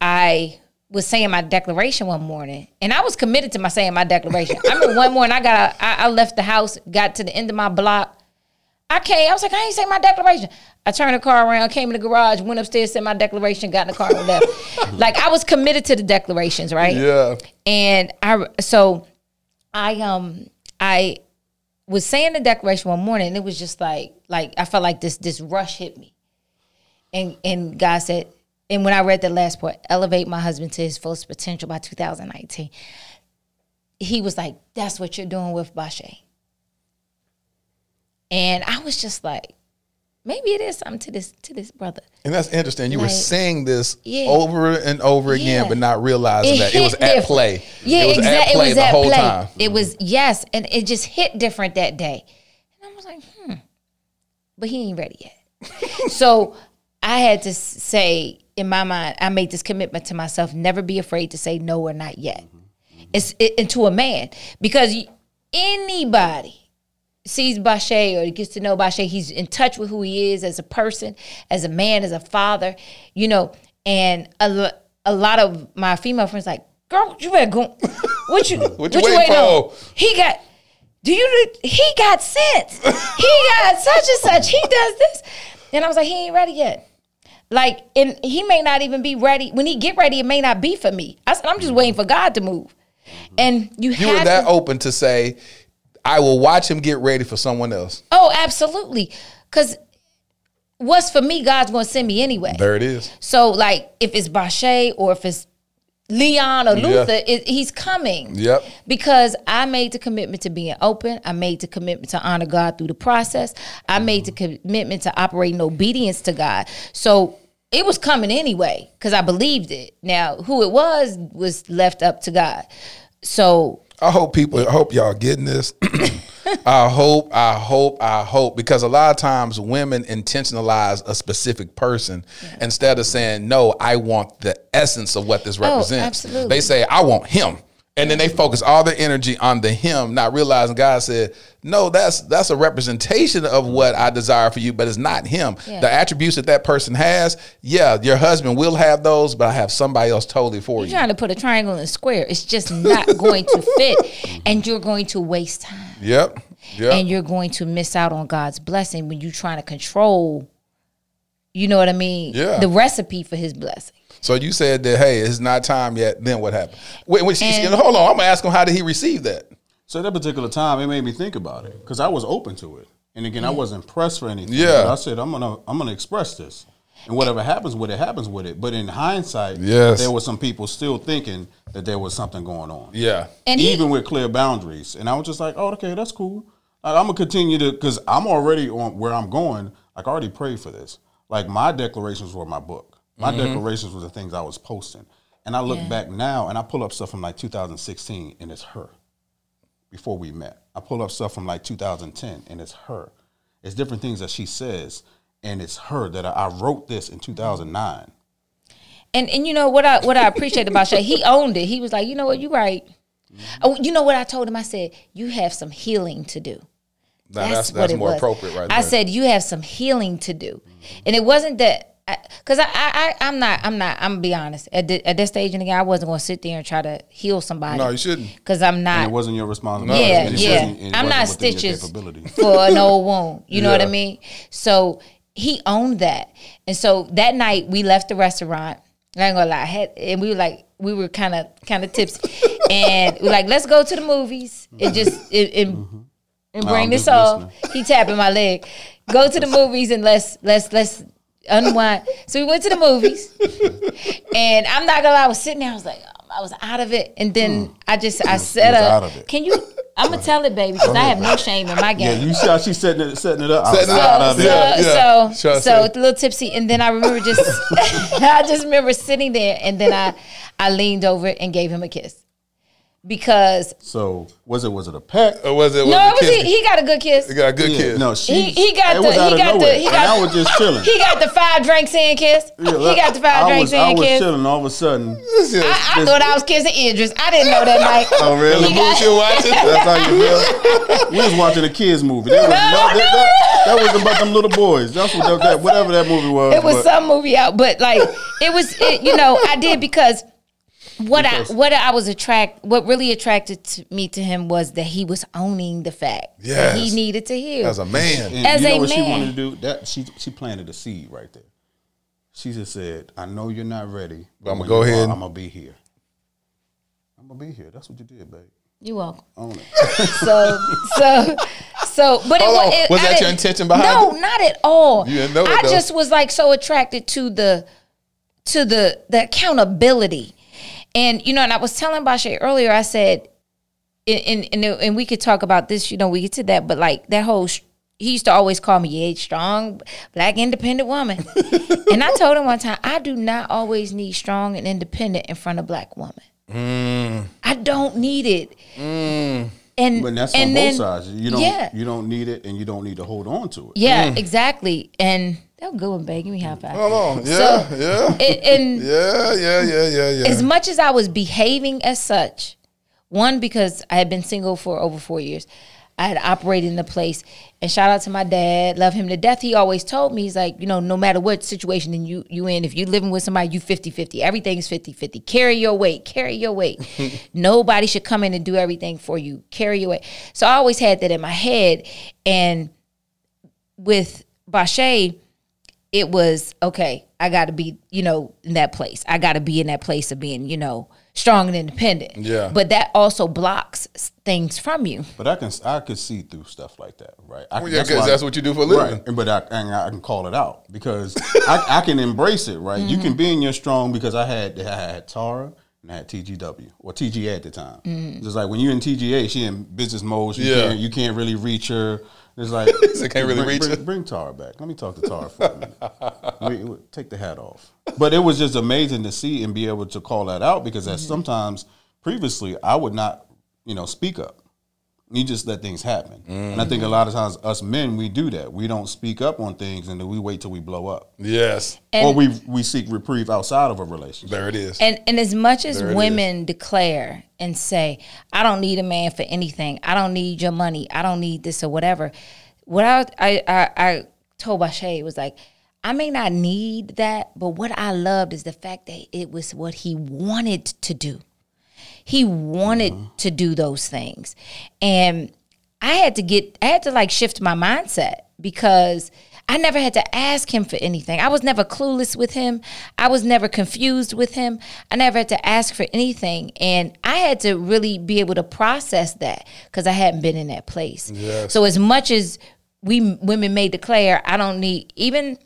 i was saying my declaration one morning and i was committed to my saying my declaration i remember one morning i got a, I, I left the house got to the end of my block I came. I was like, I ain't say my declaration. I turned the car around, came in the garage, went upstairs, said my declaration, got in the car, and left. like I was committed to the declarations, right? Yeah. And I so I um I was saying the declaration one morning, and it was just like like I felt like this this rush hit me, and and God said, and when I read the last part, elevate my husband to his fullest potential by 2019, he was like, that's what you're doing with Bashe. And I was just like, maybe it is something to this to this brother. And that's interesting. You were saying this yeah. over and over again, Yeah. but not realizing that it was at different. play. Yeah, it was exactly. at play it was the at whole play. time. It was yes, and it just hit different that day. And I was like, hmm, but he ain't ready yet. so I had to say in my mind, I made this commitment to myself: never be afraid to say no or not yet. Mm-hmm. It's it, and to a man because anybody sees Bashe or gets to know Bashe, he's in touch with who he is as a person, as a man, as a father, you know. And a, a lot of my female friends like, girl, you better go. What you What you waiting on? He got. Do you? He got sense. he got such and such. He does this, and I was like, he ain't ready yet. Like, and he may not even be ready. When he get ready, it may not be for me. I said, I'm just waiting for God to move. And you, You were that to, open to say, I will watch him get ready for someone else. Oh, absolutely. Because what's for me, God's going to send me anyway. There it is. So, like, if it's Bashe or if it's Leon or Yeah. Luther, it, he's coming. Yep. Because I made the commitment to being open. I made the commitment to honor God through the process. I made the commitment to operate in obedience to God. So it was coming anyway because I believed it. Now, who it was was left up to God. So I hope people. I hope y'all getting this. I hope. I hope. I hope because a lot of times women intentionalize a specific person instead of saying no. I want the essence of what this oh, represents. absolutely. They say I want him, and then they focus all their energy on the him, not realizing God said no. That's that's a representation of what I desire for you, but it's not him. Yeah. The attributes that that person has, yeah, your husband will have those, but I have somebody else totally for you're you. trying to put a triangle in a square. It's just not going to fit. And you're going to waste time. Yep. Yep. and you're going to miss out on God's blessing when you're trying to control, you know what I mean? Yeah. The recipe for his blessing. So you said that, hey, it's not time yet. Then what happened? Wait, wait, And- hold on. I'm gonna ask him how did he receive that? So at that particular time, it made me think about it because I was open to it, and again, I mm. wasn't pressed for anything. Yeah. But I said I'm gonna I'm gonna express this, and whatever happens with it happens with it. But in hindsight, Yes. there were some people still thinking that there was something going on, Yeah. And he, even with clear boundaries. And I was just like, oh, okay, that's cool. Like, I'm gonna continue to because I'm already on where I'm going. Like I already prayed for this. Like my declarations were my book. My mm-hmm. declarations were the things I was posting. And I look Yeah. back now and I pull up stuff from like 2016 and it's her before we met. I pull up stuff from like 2010 and it's her. It's different things that she says and it's her that I, I wrote this in 2009. And and you know what I what I appreciate about Shay, he owned it. He was like, you know what, you right. Mm-hmm. Oh, you know what I told him? I said, you have some healing to do. Now, that's that's, what it more was. appropriate right I there. said you have some healing to do, mm-hmm. and it wasn't that because I, I, I I'm not I'm not I'm gonna be honest at the, at this stage in the game I wasn't gonna sit there and try to heal somebody. No, you shouldn't. because I'm And not it wasn't your responsibility. yeah, and it yeah. wasn't- it I'm wasn't not within your stitches for an old wound. You know what I mean? So he owned that, and so that night we left the restaurant. I ain't gonna lie, I had, and we were like, we were kind of kind of tipsy, and we were like, let's go to the movies and just mm-hmm. and, and, mm-hmm. and bring I'm this just off. He tapping my leg. Go to the movies and let's let's let's unwind. So we went to the movies, and I'm not gonna lie, I was sitting there, I was like, um, I was out of it, and then mm. I just I set up. out of it. Can you? I'm gonna tell it, baby, because I have no shame in my game. Yeah, you see how she's setting it, setting it up. Setting it out up. of it. So, Yeah, yeah. so, Sure, so, say. a little tipsy, and then I remember just, I just remember sitting there, and then I, I leaned over and gave him a kiss, because So was it was it a peck? Or was it? Was no, it it was, he, he got a good kiss. He got a good Yeah, kiss. no, she. He- he got it the- was he out of got the- nowhere. he and got- I was just chilling. He got the five drinks in kiss. Yeah, he got the five I drinks was, I in was kiss. chilling. All of a sudden, This is- I, I thought I was kissing Idris. I didn't know that night. oh really? the movie you watching? That's how you feel. We was watching a kids movie. That was, that, that, that, that was about them little boys. That's what that, that whatever that movie was. it was but- some movie out, but like it was, it, you know, I did because what Because- I what I was attract, what really attracted to me to him was that he was owning the fact that he needed to heal. As a man. And As you know a what she wanted to do? That she she planted a seed right there. She just said, "I know you're not ready, but I'ma go ahead are, I'm gonna be here. I'm gonna be here. That's what you did, babe. you welcome. Own it. So so so, but Hold it, on. it Was I that your intention behind No, it? not at all. You didn't know that, I though. just was like so attracted to the to the the accountability, and you know, and I was telling Bashe earlier. I said, and and, and and we could talk about this. You know, we get to that, but like that whole. sh- He used to always call me a strong black independent woman, and I told him one time I do not always need strong and independent in front of black woman. Mm. I don't need it. And But that's and on then- both sides. You don't yeah. you don't need it, and you don't need to hold on to it. Yeah, exactly. And good one, babe. Give me high five. Hold on. Yeah, So- yeah. It- and Yeah, yeah, yeah, yeah, yeah. as much as I was behaving as such, one because I had been single for over four years, I had operated in the place. And shout out to my dad, love him to death. He always told me, he's like, you know, no matter what situation in you you in, if you're living with somebody, you 50-50. Everything's 50-50. Carry your weight, carry your weight. Nobody should come in and do everything for you. Carry your weight. So I always had that in my head. And with Bashe, it was okay. I got to be, you know, in that place. I got to be in that place of being, you know, strong and independent. Yeah. But that also blocks things from you. But I can I can see through stuff like that, right? I, Well, yeah, 'cause that's what you do for a living. Right. But I, and I can call it out because I, I can embrace it, right? You Mm-hmm. can be in your strong because I had I had Tara and I had TGW or TGA at the time. Mm-hmm. Just like when you're in TGA, she in business mode. You Yeah. can't you can't really reach her. It's like So can't really bring, reach bring, her. bring Tara back. Let me talk to Tara for a minute. Wait, wait, take the hat off. But it was just amazing to see and be able to call that out because as mm-hmm. sometimes previously I would not, you know, speak up. You just let things happen. And I think a lot of times us men we do that. We don't speak up on things and then we wait till we blow up. yes. And, or we we seek reprieve outside of a relationship. There it is. and and as much as There women declare and say, I don't need a man for anything. I don't need your money. I don't need this or whatever. What I I I, I told Bashe was like, I may not need that, but what I loved is the fact that it was what he wanted to do. He wanted uh-huh. to do those things. And I had to get I had to like shift my mindset because I never had to ask him for anything. I was never clueless with him. I was never confused with him. I never had to ask for anything. And I had to really be able to process that because I hadn't been in that place. Yes. So as much as we women may declare, I don't need even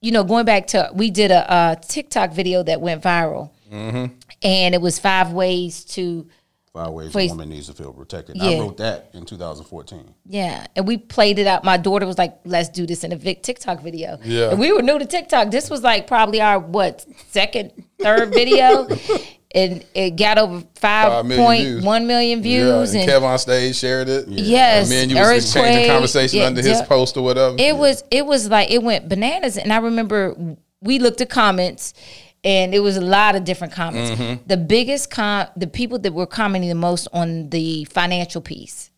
you know, going back to we did a, a TikTok video that went viral, mm-hmm. And it was five ways to Five ways Please. a woman needs to feel protected. Yeah. I wrote that in 2014. yeah, and we played it out. My daughter was like, "Let's do this in a Vic TikTok video." Yeah. and we were new to TikTok. This was like probably our what second, third video, and it got over five Five million point views. yeah, and and Kevin on stage shared it. Yes, And me and you was exchanging earthquake, conversation yeah, under his yeah. post or whatever. it was it was like it went bananas and i remember we looked at comments and it was a lot of different comments. The biggest com, the people that were commenting the most on the financial piece.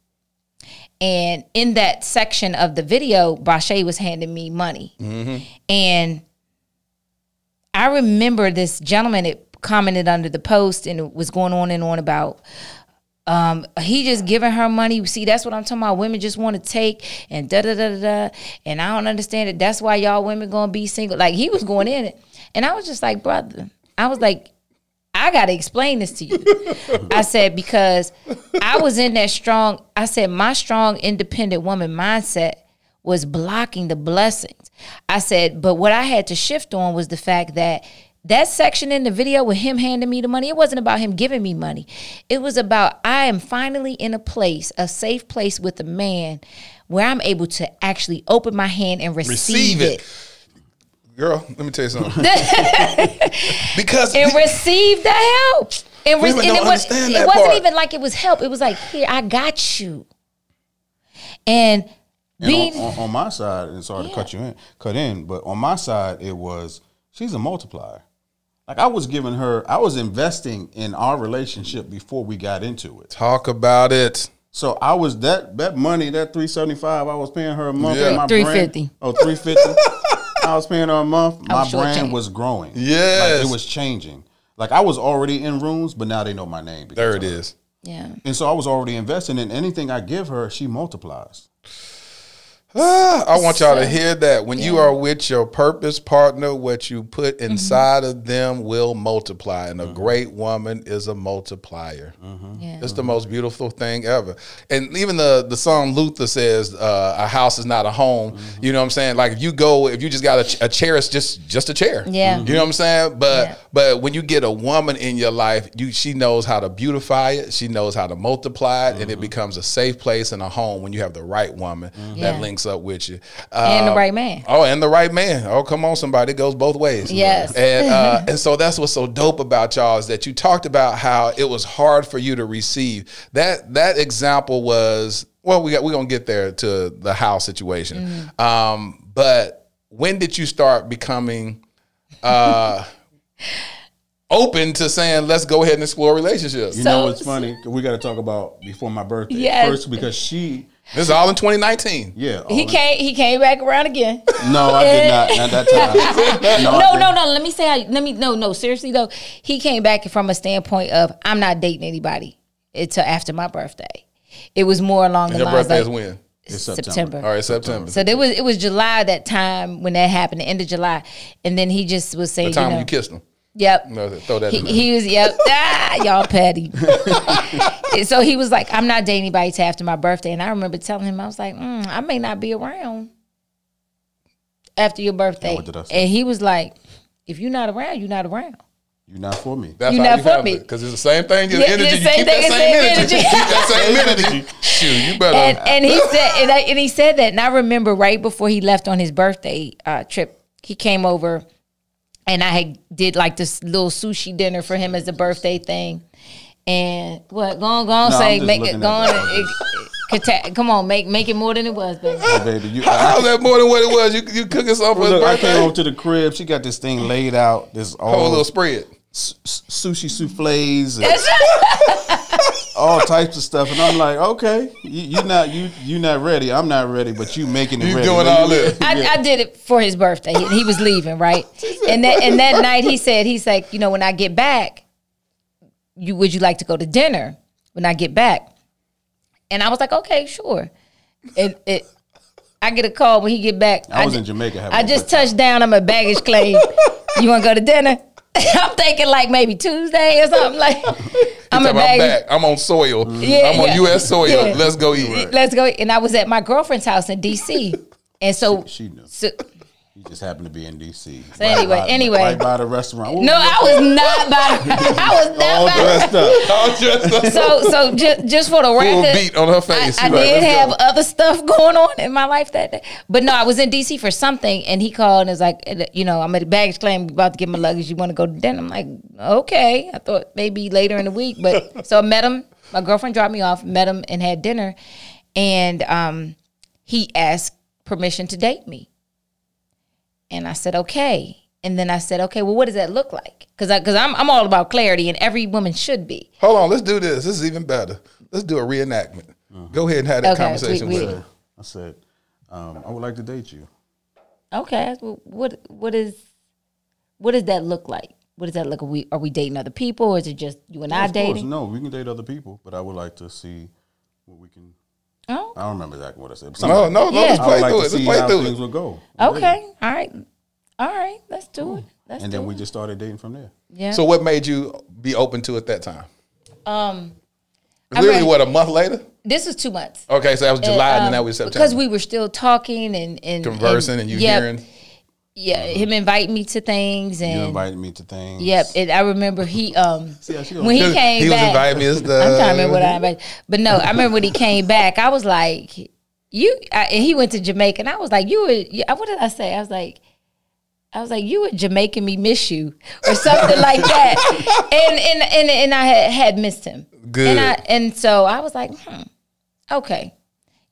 And in that section of the video, Brashay was handing me money. And I remember this gentleman that commented under the post and it was going on and on about um, he just giving her money. See, that's what I'm talking about. Women just want to take and da da da da da. And I don't understand it. That's why y'all women gonna be single. Like he was going in it, and I was just like, brother. I was like, I gotta explain this to you. I said because I was in that strong. I said my strong independent woman mindset was blocking the blessings. I said, but what I had to shift on was the fact that that section in the video with him handing me the money, it wasn't about him giving me money. It was about I am finally in a place, a safe place with a man where I'm able to actually open my hand and receive, Receive it. it. Girl, let me tell you something. because And receive the help. And, re- and don't it, was, understand it that wasn't even like it was help. It was like, here, I got you. And And being on, on, on my side, and sorry to cut you in, cut in, but on my side, it was she's a multiplier. Like I was giving her, I was investing in our relationship before we got into it. talk about it. So I was that that money, that three seventy five, I was paying her a month. Yeah. and my 350. Brand, oh, 350. I was paying her a month. Oh, my brand shortchanged. was growing. Yes. like, it was changing. Like I was already in rooms, but now they know my name. There of it her. is. yeah. And so I was already investing in anything I give her, she multiplies. Ah, I want y'all to hear that. When you are with your purpose partner, what you put Mm-hmm. inside of them will multiply. And a great woman is a multiplier. Yeah. It's the most beautiful thing ever. And even the the song Luther says, uh, "A house is not a home." Mm-hmm. You know what I'm saying? Like if you go, if you just got a, ch- a chair, it's just just a chair. Yeah. You know what I'm saying? But Yeah. but when you get a woman in your life, you she knows how to beautify it. She knows how to multiply it, and it becomes a safe place and a home when you have the right woman Yeah. that links up with you. And the Um, right man. Oh, and the right man. Oh, come on, somebody. It goes both ways. Yes. And uh, and so that's what's so dope about y'all is that you talked about how it was hard for you to receive. That that example was well, we got we're gonna get there to the house situation. Mm-hmm. Um, but when did you start becoming uh open to saying let's go ahead and explore relationships? You So- know what's funny? We got to talk about before my birthday Yes. first because she, This is all in 2019. yeah. He in- came he came back around again. No, I did not. Not that time. No, no, no, no. Let me say, how, let me no, no. Seriously though, he came back from a standpoint of I'm not dating anybody until after my birthday. It was more along the Your lines birthday is like when? It's September. September. All right, September. So there was it was July that time when that happened, the end of July, and then he just was saying, the time you know, when you kissed him. Yep. No, throw that He, in he was yep. Ah, y'all petty. so he was like, I'm not dating anybody till after my birthday, and I remember telling him, I was like, mm, I may not be around after your birthday, what did I say? and he was like, If you're not around, you're not around. You're not for me. That's You how not you for handle me. it. Because it's the same thing. Just Yeah, energy. the You keep that same same energy. energy. keep that same energy. Shoot, you better. and and he said and, I, and he said that and I remember right before he left on his birthday uh, trip he came over and I had did like this little sushi dinner for him as a birthday thing and what go on go on No, say make it go on that. it, it, come on make make it more than it was baby Hey, baby, you, How's I, that more than what it was? You you cooking something for his look, I came birthday? over to the crib. She got this thing laid out. This Whole little spread. s- s- sushi souffles, and all types of stuff, and I'm like, okay, you, you not you you not ready. I'm not ready, but you making it You ready. doing all this. I, I did it for his birthday. He, he was leaving, right? And that and that night he said, he's like, you know, when I get back, you would you like to go to dinner when I get back? And I was like, okay, sure. And it, I get a call when he get back. I was ju- in Jamaica. I just good time. touched down. I'm a baggage claim. you want to go to dinner? I'm thinking like maybe Tuesday or something. Like I'm I'm, back. I'm on soil. Yeah, I'm on yeah. U.S. soil. Yeah. Let's go eat. Let's go. And I was at my girlfriend's house in D.C. And so, She knew. so He just happened to be in D.C. So anyway- by, anyway. right by the restaurant. Ooh, no, I was not by. I was all not by. dressed up. All dressed up. So, so just, just for the Full record, beat on her I, face. I She like, did "Let's have go." other stuff going on in my life that day. But no, I was in DC for something, and he called and was like, you know, I'm at the baggage claim, about to get my luggage. You want to go to dinner? I'm like, okay. I thought maybe later in the week, but so I met him. My girlfriend dropped me off, met him, and had dinner, and um, he asked permission to date me, and I said okay. And then I said, okay, well, what does that look like? Because because I'm I'm all about clarity, and every woman should be. Hold on, let's do this. This is even better. Let's do a reenactment. Go ahead and have that Okay, conversation we- with we- her. I said, um, I would like to date you. Okay, well, what what is what does that look like? What does that look? Are we are we dating other people, or is it just you and I of course, dating? no, we can date other people, but I would like to see what we can. Oh, I don't remember exactly what I said. But No, no, no. Yeah. Let's play like through to it. Let's see play how through things it. would go. okay, all right, all right. Let's do it. Let's And do then we it. just started dating from there. Yeah. So, what made you be open to it that time? um, Literally, ready. what a month later? this was two months. Okay, so that was July, and then that was September. um, Because we were still talking and, and conversing, and you yep, hearing. Yeah, him invite me to things and You and invited me to things. yep. And I remember he um how she when he came he was back. inviting me as the. I'm trying to remember what I invited, but no, I remember when he came back. I was like, you. I, and he went to Jamaica, and I was like, you were. you- What did I say? I was like. I was like, you were Jamaican me miss you or something like that, and and and and I had, had missed him. Good. And I and so I was like, hmm, okay,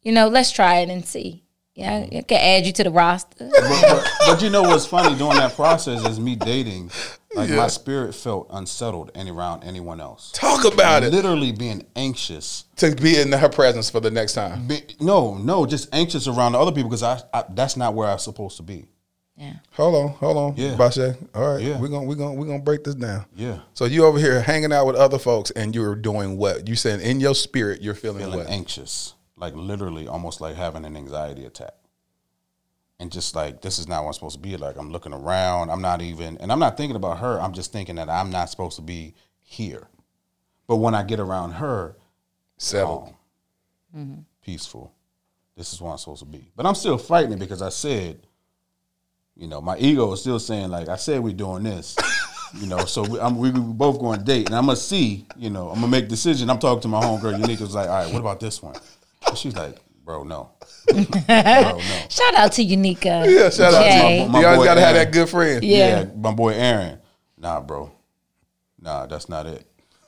you know, let's try it and see. Yeah, I can add you to the roster. but, but, but you know what's funny during that process is me dating. Like my spirit felt unsettled any around anyone else. Talk about it. Literally being anxious. To be in her presence for the next time. Be, no, no, just anxious around the other people because I, I that's not where I'm supposed to be. Yeah. Hold on, hold on, Yeah. Bashe. All right, Yeah. we're gonna we're gonna we're gonna break this down. Yeah, So you over here hanging out with other folks, and you're doing what? You said in your spirit, you're feeling, feeling what? anxious, like literally almost like having an anxiety attack. And just like this is not what I'm supposed to be like. I'm looking around. I'm not even, and I'm not thinking about her. I'm just thinking that I'm not supposed to be here. But when I get around her, Settled. calm, mm-hmm. peaceful. This is what I'm supposed to be. But I'm still fighting it because I said, you know, my ego is still saying like I said we're doing this. You know, so we, I'm, we, we both going to date, and I'm gonna see. You know, I'm gonna make a decision. I'm talking to my homegirl. Unika was like, "All right, what about this one?" And she's like, "Bro, no, bro, no." Shout out to Unica. Yeah, shout out to you. My You always boy gotta have that good friend. Yeah. Yeah, my boy Aaron. Nah, bro. Nah, that's not it.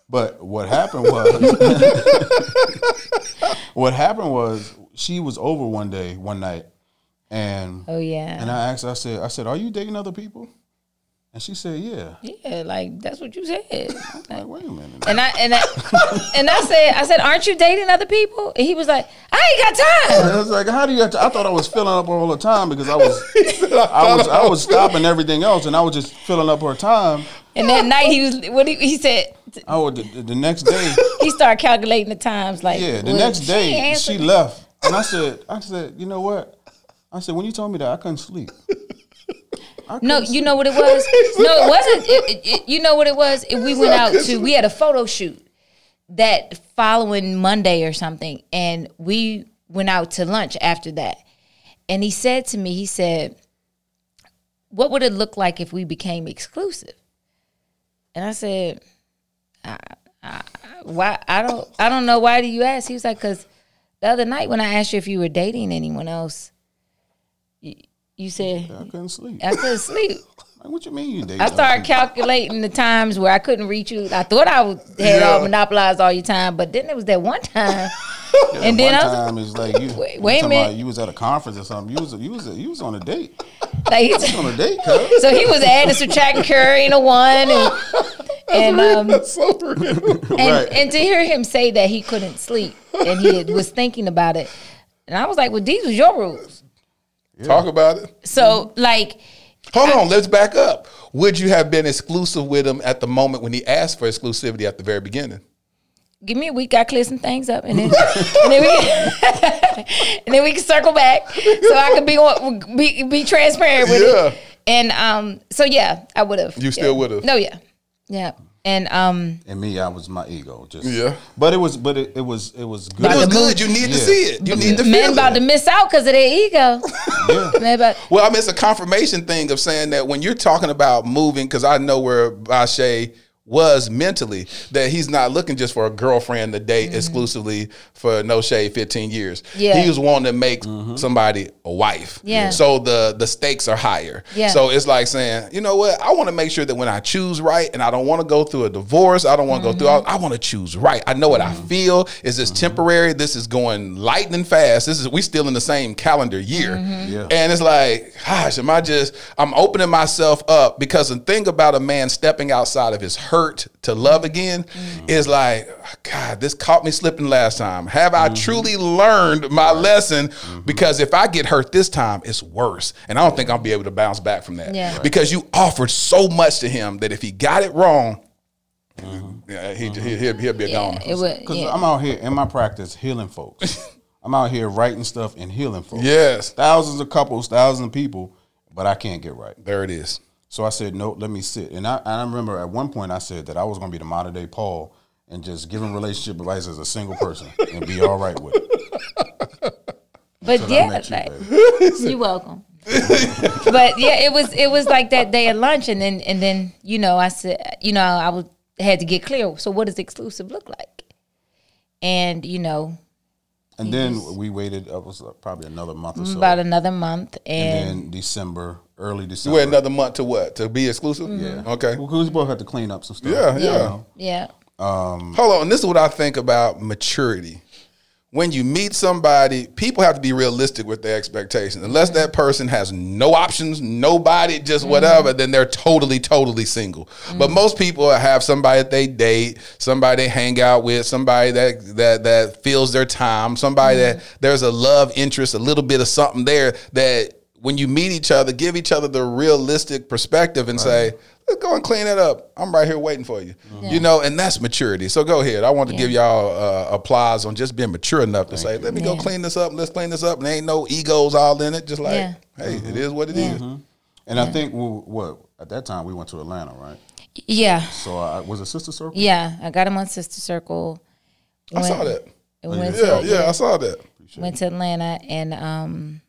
But what happened was what happened was she was over one day, one night, and Oh yeah. and I asked I said, I said, Are you dating other people? And she said, Yeah. yeah, like that's what you said. Like, wait a minute. And I and I and I said, I said, aren't you dating other people? And he was like, I ain't got time. I was like, how do you have to? I thought I was filling up all the time because I was, I was, I was stopping everything else, and I was just filling up her time. And that night he was what he, he said. Oh, the, the next day, He started calculating the times. Like yeah, the well, next she day she answered. left, and I said, I said, you know what? I said when you told me that I couldn't sleep. No, you know what it was. No, it wasn't. It, it, you know what it was. It- we went out to. We had a photo shoot that following Monday or something, and we went out to lunch after that. And he said to me, he said, "What would it look like if we became exclusive?" And I said, I, I, "Why? I don't. I don't know. Why do you ask?" He was like, "Cause the other night when I asked you if you were dating anyone else, you, said." I couldn't sleep. I couldn't sleep. Like, what you mean you? I started calculating the times where I couldn't reach you. I thought I was, had Yeah. all monopolized all your time, but then it was that one time. Yeah, and then I was time it's like you, Wait- you wait a minute. you was at a conference or something. You was you was you was on a date. like, On a date, cuz. so he was adding, subtracting, carrying a one, and and um and, Right. and to hear him say that he couldn't sleep and he was thinking about it, and I was like, well, these was your rules. Talk about it. So like, Hold on, let's back up. Would you have been exclusive with him at the moment when he asked for exclusivity at the very beginning? give me a week, I clear some things up, and then and then we and then we can circle back so I can be be be transparent with Yeah. it. And um, so yeah, I would have. You still yeah. would've? No, yeah, yeah, and um, And me, I was my ego. Just Yeah. But it was, but it, it was, it was good. It was good. You need to see it. You need to men about it. to miss out because of their ego. Yeah. About Well, I mean, it's a confirmation thing of saying that when you're talking about moving, because I know where Bashe was mentally that he's not looking just for a girlfriend to date mm-hmm. exclusively for no shade 15 years. Mm-hmm. Yeah. He was wanting to make mm-hmm. somebody a wife. Yeah. So the the stakes are higher. Yeah. So it's like saying, you know what? I want to make sure that when I choose right and I don't want to go through a divorce, I don't want to go through mm-hmm. all, I want to choose right. I know what I feel. Is this temporary? This is going lightning fast. This is we still in the same calendar year. Yeah. And it's like, gosh, am I just I'm opening myself up because the thing about a man stepping outside of his hurt to love again mm. is like, God, this caught me slipping last time. Have I mm-hmm. truly learned my lesson? Mm-hmm. Because if I get hurt this time, it's worse. And I don't think I'll be able to bounce back from that. Yeah. Right. Because you offered so much to him that if he got it wrong, mm-hmm. yeah, he, he, he'll, he'll be a goner. It. Because Yeah. I'm out here in my practice healing folks. I'm out here writing stuff and healing folks. Yes. Thousands of couples, thousands of people, but I can't get right. There it is. So I said, no, let me sit. And I, and I remember at one point I said that I was going to be the modern day Paul and just give him relationship advice as a single person and be all right with it. But I yeah, you, like, you're welcome. but yeah, it was it was like that day at lunch, and then and then you know I said you know I was had to get clear. So what does exclusive look like? And you know And then we waited, it was probably another month or so. about another month, and and, then December, early You December. wait another month to what? To be exclusive? Yeah. Mm-hmm. Okay. Because we both had to clean up some stuff. Yeah, you yeah. know. yeah, um, Hold on. This is what I think about maturity. When you meet somebody, people have to be realistic with their expectations. Unless that person has no options, nobody, just mm-hmm. whatever, then they're totally, totally single. Mm-hmm. But most people have somebody that they date, somebody they hang out with, somebody that that that fills their time, somebody that there's a love interest, a little bit of something there that when you meet each other, give each other the realistic perspective and say, let's go and clean it up. I'm right here waiting for you. You know, and that's maturity. So go ahead. I want to give y'all uh, applause on just being mature enough to say, let me go Yeah. clean this up. Let's clean this up. And there ain't no egos all in it. Just like, Yeah. hey, it is what it is. And I think, we, what, at that time we went to Atlanta, right? yeah, So I, was a Sister Circle? yeah. I got him on Sister Circle. I saw that. Went Yeah, to, yeah, I saw that. went to Atlanta and um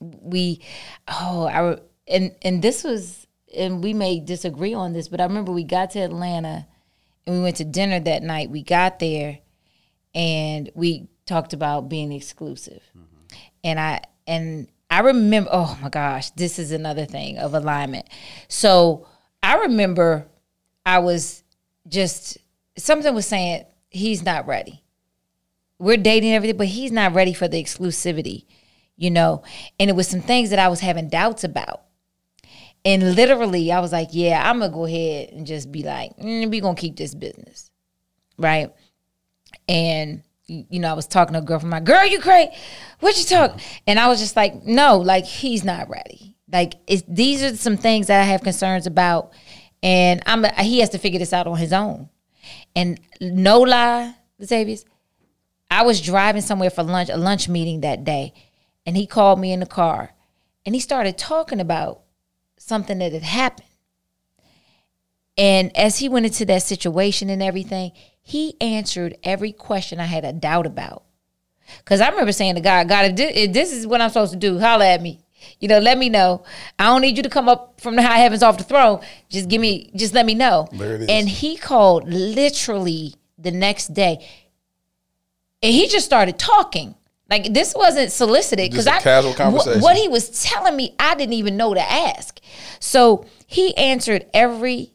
we oh I and and this was and we may disagree on this but I remember we got to Atlanta and we went to dinner that night. We got there and we talked about being exclusive. Mm-hmm. And I and I remember oh my gosh this is another thing of alignment. So I remember I was just something was saying he's not ready. We're dating everything, but he's not ready for the exclusivity, you know. And it was some things that I was having doubts about. And literally, I was like, yeah, I'm gonna go ahead and just be like, mm, we gonna keep this business, right? And you know, I was talking to a girl from my girl, you crazy? What you talk? And I was just like, no, like he's not ready. Like these are some things that I have concerns about, and I'm he has to figure this out on his own. And no lie, Xavier, I was driving somewhere for lunch, a lunch meeting that day, and he called me in the car and he started talking about something that had happened. And as he went into that situation and everything, he answered every question I had a doubt about. Because I remember saying to God, God, if this, is what I'm supposed to do, holla at me. You know, let me know. I don't need you to come up from the high heavens off the throne. Just give me, just let me know. There it is. And he called literally the next day and he just started talking. Like this wasn't solicited because I casual wh- what he was telling me, I didn't even know to ask. So he answered every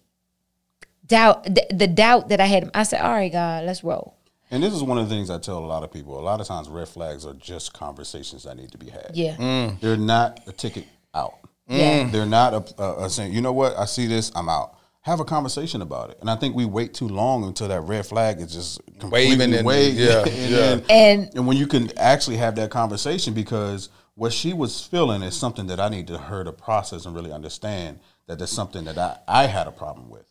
doubt, the, the doubt that I had. I said, "All right, God, let's roll." And this is one of the things I tell a lot of people. A lot of times, red flags are just conversations that need to be had. Yeah, Mm. They're not a ticket out. yeah, They're not a, a, a saying, you know what, I see this, I'm out. Have a conversation about it. And I think we wait too long until that red flag is just completely Waving and- waved. yeah, and, yeah. then- and and when you can actually have that conversation because what she was feeling is something that I need to her to process and really understand that there's something that I, I had a problem with.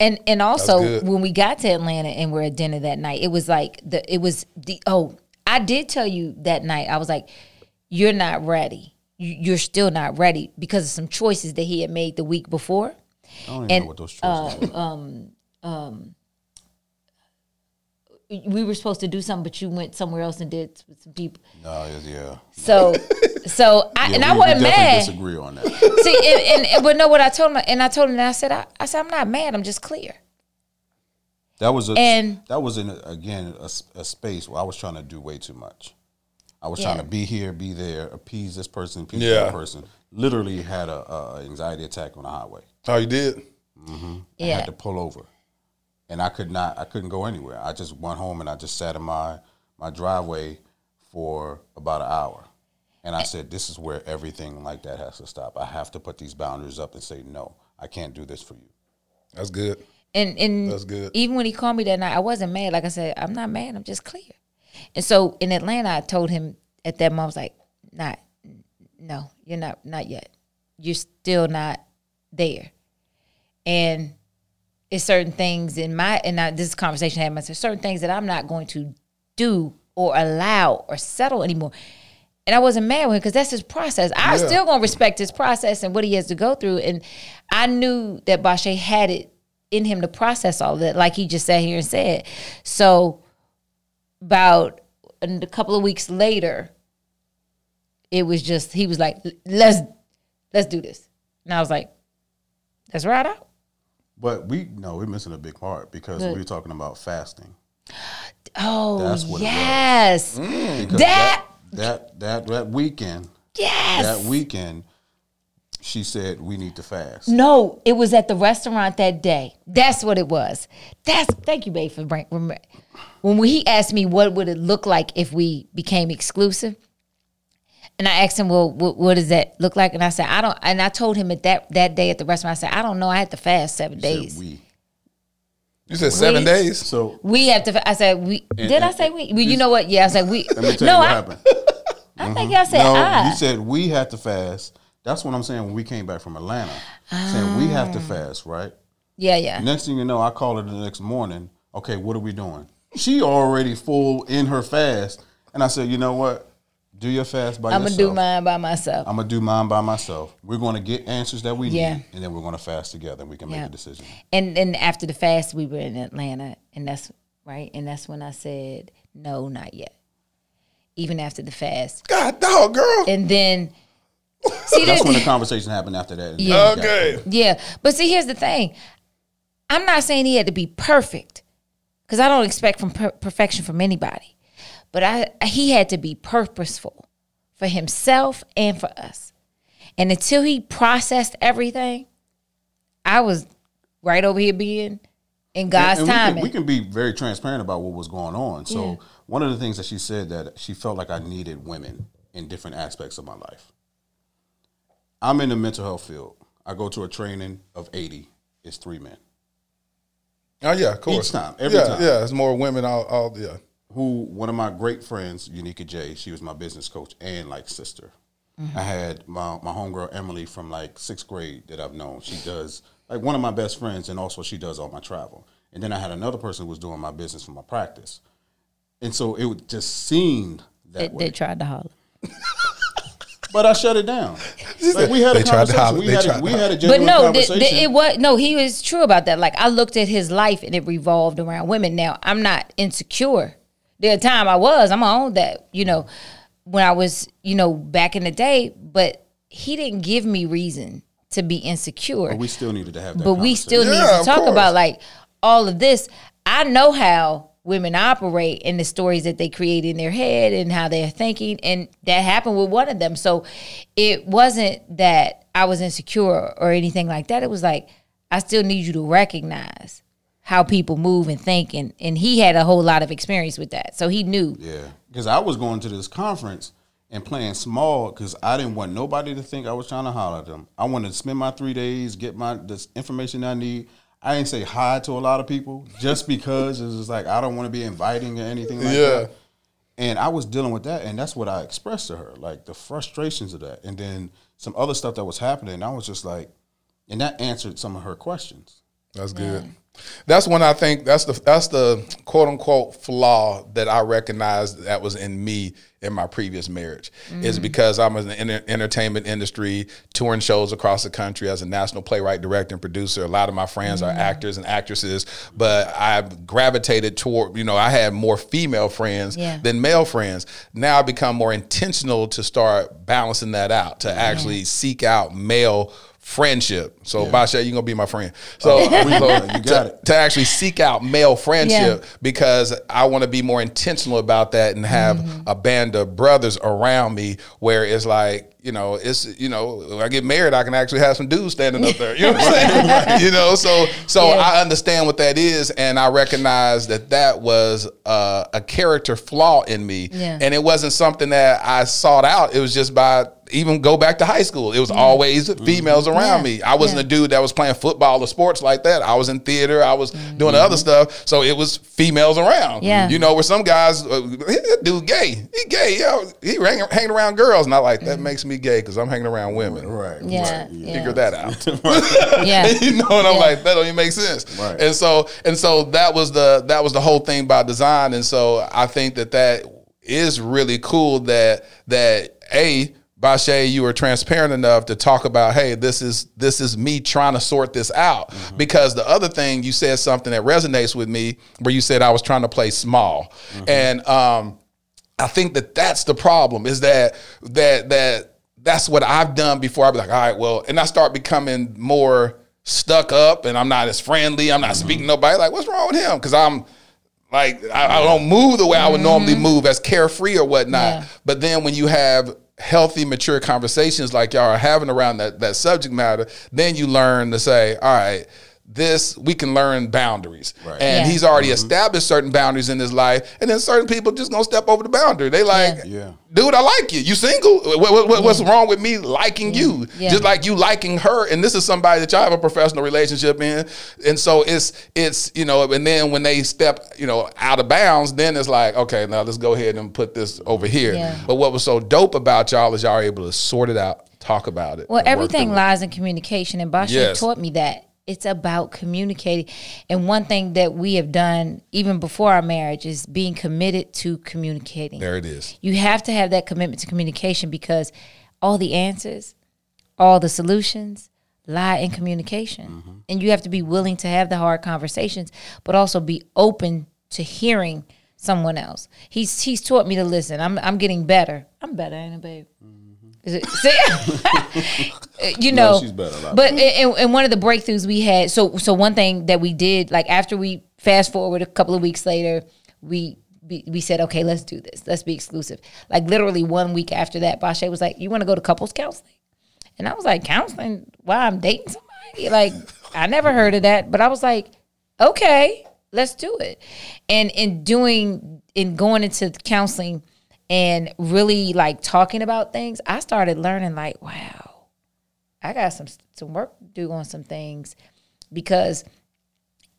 And and also when we got to Atlanta and we're at dinner that night, it was like the it was the oh I did tell you that night I was like, you're not ready. You're still not ready because of some choices that he had made the week before. I don't even And, know what those choices uh, were. We were supposed to do something, but you went somewhere else and did with some people. No, yeah. So so I Yeah, and we- I wasn't definitely mad. disagree on that. See, and, and, and but no, what I told him, and I told him, and I said, I, I said, I'm not mad. I'm just clear. That was a And- that was in a, again a, s- a space where I was trying to do way too much. I was Yeah. trying to be here, be there, appease this person, appease Yeah. that person. Literally had a, a anxiety attack on the highway. Oh, you did? Mm-hmm. I Yeah. I had to pull over, and I could not. I couldn't go anywhere. I just went home and I just sat in my my driveway for about an hour, and I said, "This is where everything like that has to stop. I have to put these boundaries up and say no. I can't do this for you." That's good. And and That's good. Even when he called me that night, I wasn't mad. Like I said, I'm not mad. I'm just clear. And so in Atlanta, I told him at that moment, I was like, "Not, no, you're not, not yet. You're still not there." And it's certain things in my and I, this conversation I had myself. Certain things that I'm not going to do or allow or settle anymore. And I wasn't mad with him because that's his process. I Yeah. still gonna respect his process and what he has to go through. And I knew that Bashe had it in him to process all that, like he just sat here and said. So about a couple of weeks later, it was just he was like, "Let's let's do this," and I was like, "Let's ride out." But we no, we're missing a big part because we were talking about fasting. Oh That's what yes, mm, Because That- that that that weekend, yes. that weekend, she said we need to fast. No, it was at the restaurant that day. That's what it was. That's thank you, babe, for bring. remem- When he asked me what would it look like if we became exclusive, and I asked him, "Well, what, what does that look like?" And I said, "I don't." And I told him at that that day at the restaurant, I said, "I don't know. I had to fast seven Said days. we. You said seven days. So We have to." I said, "We." did I say we? well, you know what? Yeah, I said we. let me tell no, you what I, happened. I think I said no, I. you said we had to fast. That's what I'm saying when we came back from Atlanta. Saying we have to Ah. fast, right? yeah, yeah. Next thing you know, I call her the next morning. Okay, what are we doing? She already full in her fast, and I said, you know what? Do your fast by I'm gonna do mine by myself. I'm gonna do mine by myself. We're gonna get answers that we Yeah. need, and then we're gonna fast together, and we can make a decision. and and after the fast we were in atlanta and that's right and that's when i said no not yet even after the fast God, dog, girl. and then see That's when the conversation happened after that. and Yeah. Oh, then we got Okay. yeah but see here's the thing i'm not saying he had to be perfect because i don't expect from per- perfection from anybody but i he had to be purposeful for himself and for us and until he processed everything i was right over here being in god's And we can- timing We can, be very transparent about what was going on. So one of the things that she said that she felt like I needed women in different aspects of my life. I'm in the mental health field. I go to a training of 80. It's three men Oh yeah, of course. Each time, every yeah, time. Yeah, it's more women. All, all yeah. Who one of my great friends, Unica J, she was my business coach and like sister. Mm-hmm. I had my my homegirl Emily from like sixth grade that I've known. She does like one of my best friends, and also she does all my travel. And then I had another person who was doing my business for my practice, and so it would just seemed that they, way. they tried to holler but I shut it down. Like we had a They tried to conversation. holler. We They had a, tried to we holler. had a but no, th- conversation. th- it was no. He was true about that. Like I looked at his life and it revolved around women. Now I'm not insecure. There a time I was. I'm gonna own that. You know, when I was, you know, back in the day. But he didn't give me reason to be insecure. but we still needed to have that. but we still conversation. need Yeah, to talk course. about like all of this. I know how women operate and the stories that they create in their head and how they're thinking, and that happened with one of them. So it wasn't that I was insecure or anything like that. It was like I still need you to recognize how people move and think, and and he had a whole lot of experience with that, so he knew. Yeah, because I was going to this conference and playing small because I didn't want nobody to think I was trying to holler at them. I wanted to spend my three days, get my this information I need. I didn't say hi to a lot of people just because it was like I don't want to be inviting or anything like Yeah. that. And I was dealing with that, and that's what I expressed to her, like the frustrations of that, and then some other stuff that was happening. I was just like, and that answered some of her questions. That's good. That's when I think that's the that's the quote unquote flaw that I recognized that was in me in my previous marriage is mm. because I'm in the enter- entertainment industry, touring shows across the country as a national playwright, director, and producer. A lot of my friends are mm. actors and actresses, but I've gravitated toward you know I had more female friends Yeah. than male friends. Now I become more intentional to start balancing that out to actually seek out male friendship. So Basha, you're gonna be my friend. So, we- so you got to, it. to actually seek out male friendship Yeah. because I want to be more intentional about that and have Mm-hmm. a band of brothers around me where it's like, you know, it's you know, when I get married, I can actually have some dudes standing up there. You know what I'm saying? you know, so so Yeah. I understand what that is, and I recognize that that was uh, a character flaw in me, Yeah. and it wasn't something that I sought out. It was just by even go back to high school. It was always females around Yeah. me. I wasn't a dude that was playing football or sports like that. I was in theater. I was doing other stuff. So it was females around. Yeah. You know, where some guys, uh, dude gay. He gay. Yo, he hanging, hanging around girls. And I like, that makes me gay because I'm hanging around women. Right. Yeah, Right. yeah. Figure that out. Yeah. you know, and I'm Yeah. like, that don't even make sense. Right. And so, and so that was the that was the whole thing by design. And so I think that that is really cool that that a Bashe, you were transparent enough to talk about, hey, this is this is me trying to sort this out. Mm-hmm. Because the other thing you said something that resonates with me, where you said I was trying to play small, Mm-hmm. and um, I think that that's the problem is that that that that's what I've done before. I'd be like, all right, well, and I start becoming more stuck up, and I'm not as friendly. I'm not Mm-hmm. speaking to nobody. Like, what's wrong with him? Because I'm like, I, I don't move the way I would normally move, as carefree or whatnot. Yeah. But then when you have healthy, mature conversations like y'all are having around that that subject matter, then you learn to say, all right. This we can learn boundaries, Right. and Yeah. he's already mm-hmm. established certain boundaries in his life, and then certain people just gonna step over the boundary. They like, Yeah. dude, I like you. You single? What, what- what- what's wrong with me liking you? Yeah. Just like you liking her. And this is somebody that y'all have a professional relationship in. And so it's it's you know, and then when they step you know out of bounds, then it's like okay, now let's go ahead and put this over here. Yeah. But what was so dope about y'all is y'all are able to sort it out, talk about it. Well, everything lies in communication, and Basha Yes. taught me that it's about communicating. And one thing that we have done even before our marriage is being committed to communicating. There it is. You have to have that commitment to communication because all the answers, all the solutions lie in communication. Mm-hmm. And you have to be willing to have the hard conversations, but also be open to hearing someone else. He's he's taught me to listen. I'm I'm getting better. I'm better, ain't I, babe? Is it, see? you No, know, she's better, lot but and, and one of the breakthroughs we had. So so one thing that we did, like after we fast forward a couple of weeks later, we we, we said, okay, let's do this. Let's be exclusive. Like literally one week after that, Bashe was like, "You want to go to couples counseling?" And I was like, "Counseling? Why I'm dating somebody?" Like I never heard of that, but I was like, "Okay, let's do it." And in doing in going into counseling and really like talking about things, I started learning like, wow, I got some some work to do on some things because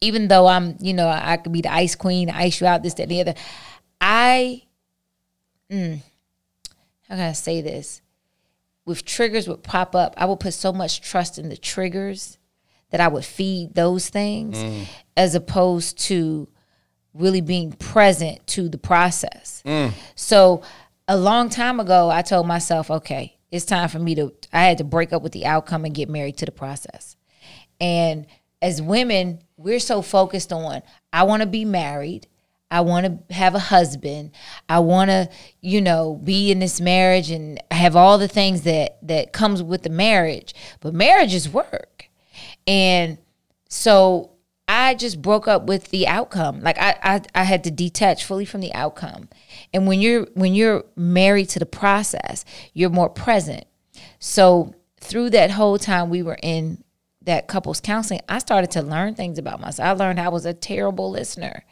even though I'm, you know, I could be the ice queen, ice you out, this, that, and the other, I, mm, how can I say this? With triggers would pop up, I would put so much trust in the triggers that I would feed those things as opposed to really being present to the process. Mm. So a long time ago, I told myself, okay, it's time for me to, I had to break up with the outcome and get married to the process. And as women, we're so focused on, I want to be married. I want to have a husband. I want to, you know, be in this marriage and have all the things that that comes with the marriage. But marriage is work. And so I just broke up with the outcome. Like I, I, I had to detach fully from the outcome. And when you're when you're married to the process, you're more present. So through that whole time we were in that couples counseling, I started to learn things about myself. I learned I was a terrible listener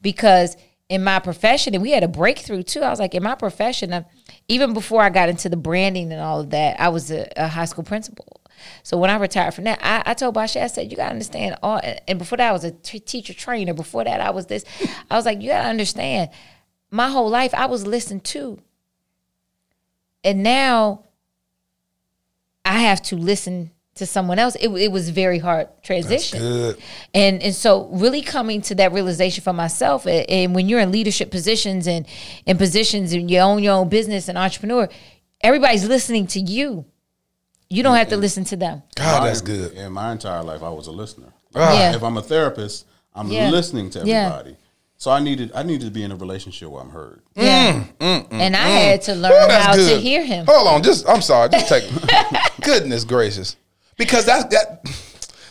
because in my profession, and we had a breakthrough too. I was like, in my profession, uh, even before I got into the branding and all of that, I was a, a high school principal. So when I retired from that, I, I told Bashe, I said, you got to understand all, and before that, I was a t- teacher trainer. Before that, I was this. I was like, you got to understand, my whole life, I was listened to. And now I have to listen to someone else. It, it was very hard transition. And and so really coming to that realization for myself and, and when you're in leadership positions and in positions and you own your own business and entrepreneur, everybody's listening to you. You don't have to listen to them. God, that's good. In my entire life, I was a listener. Yeah. If I'm a therapist, I'm Yeah. listening to Yeah. everybody. So I needed I needed to be in a relationship where I'm heard. Yeah. Mm, and mm, mm, I had to learn Oh, that's how good. to hear him. Hold on, just I'm sorry, just take. goodness gracious, because that that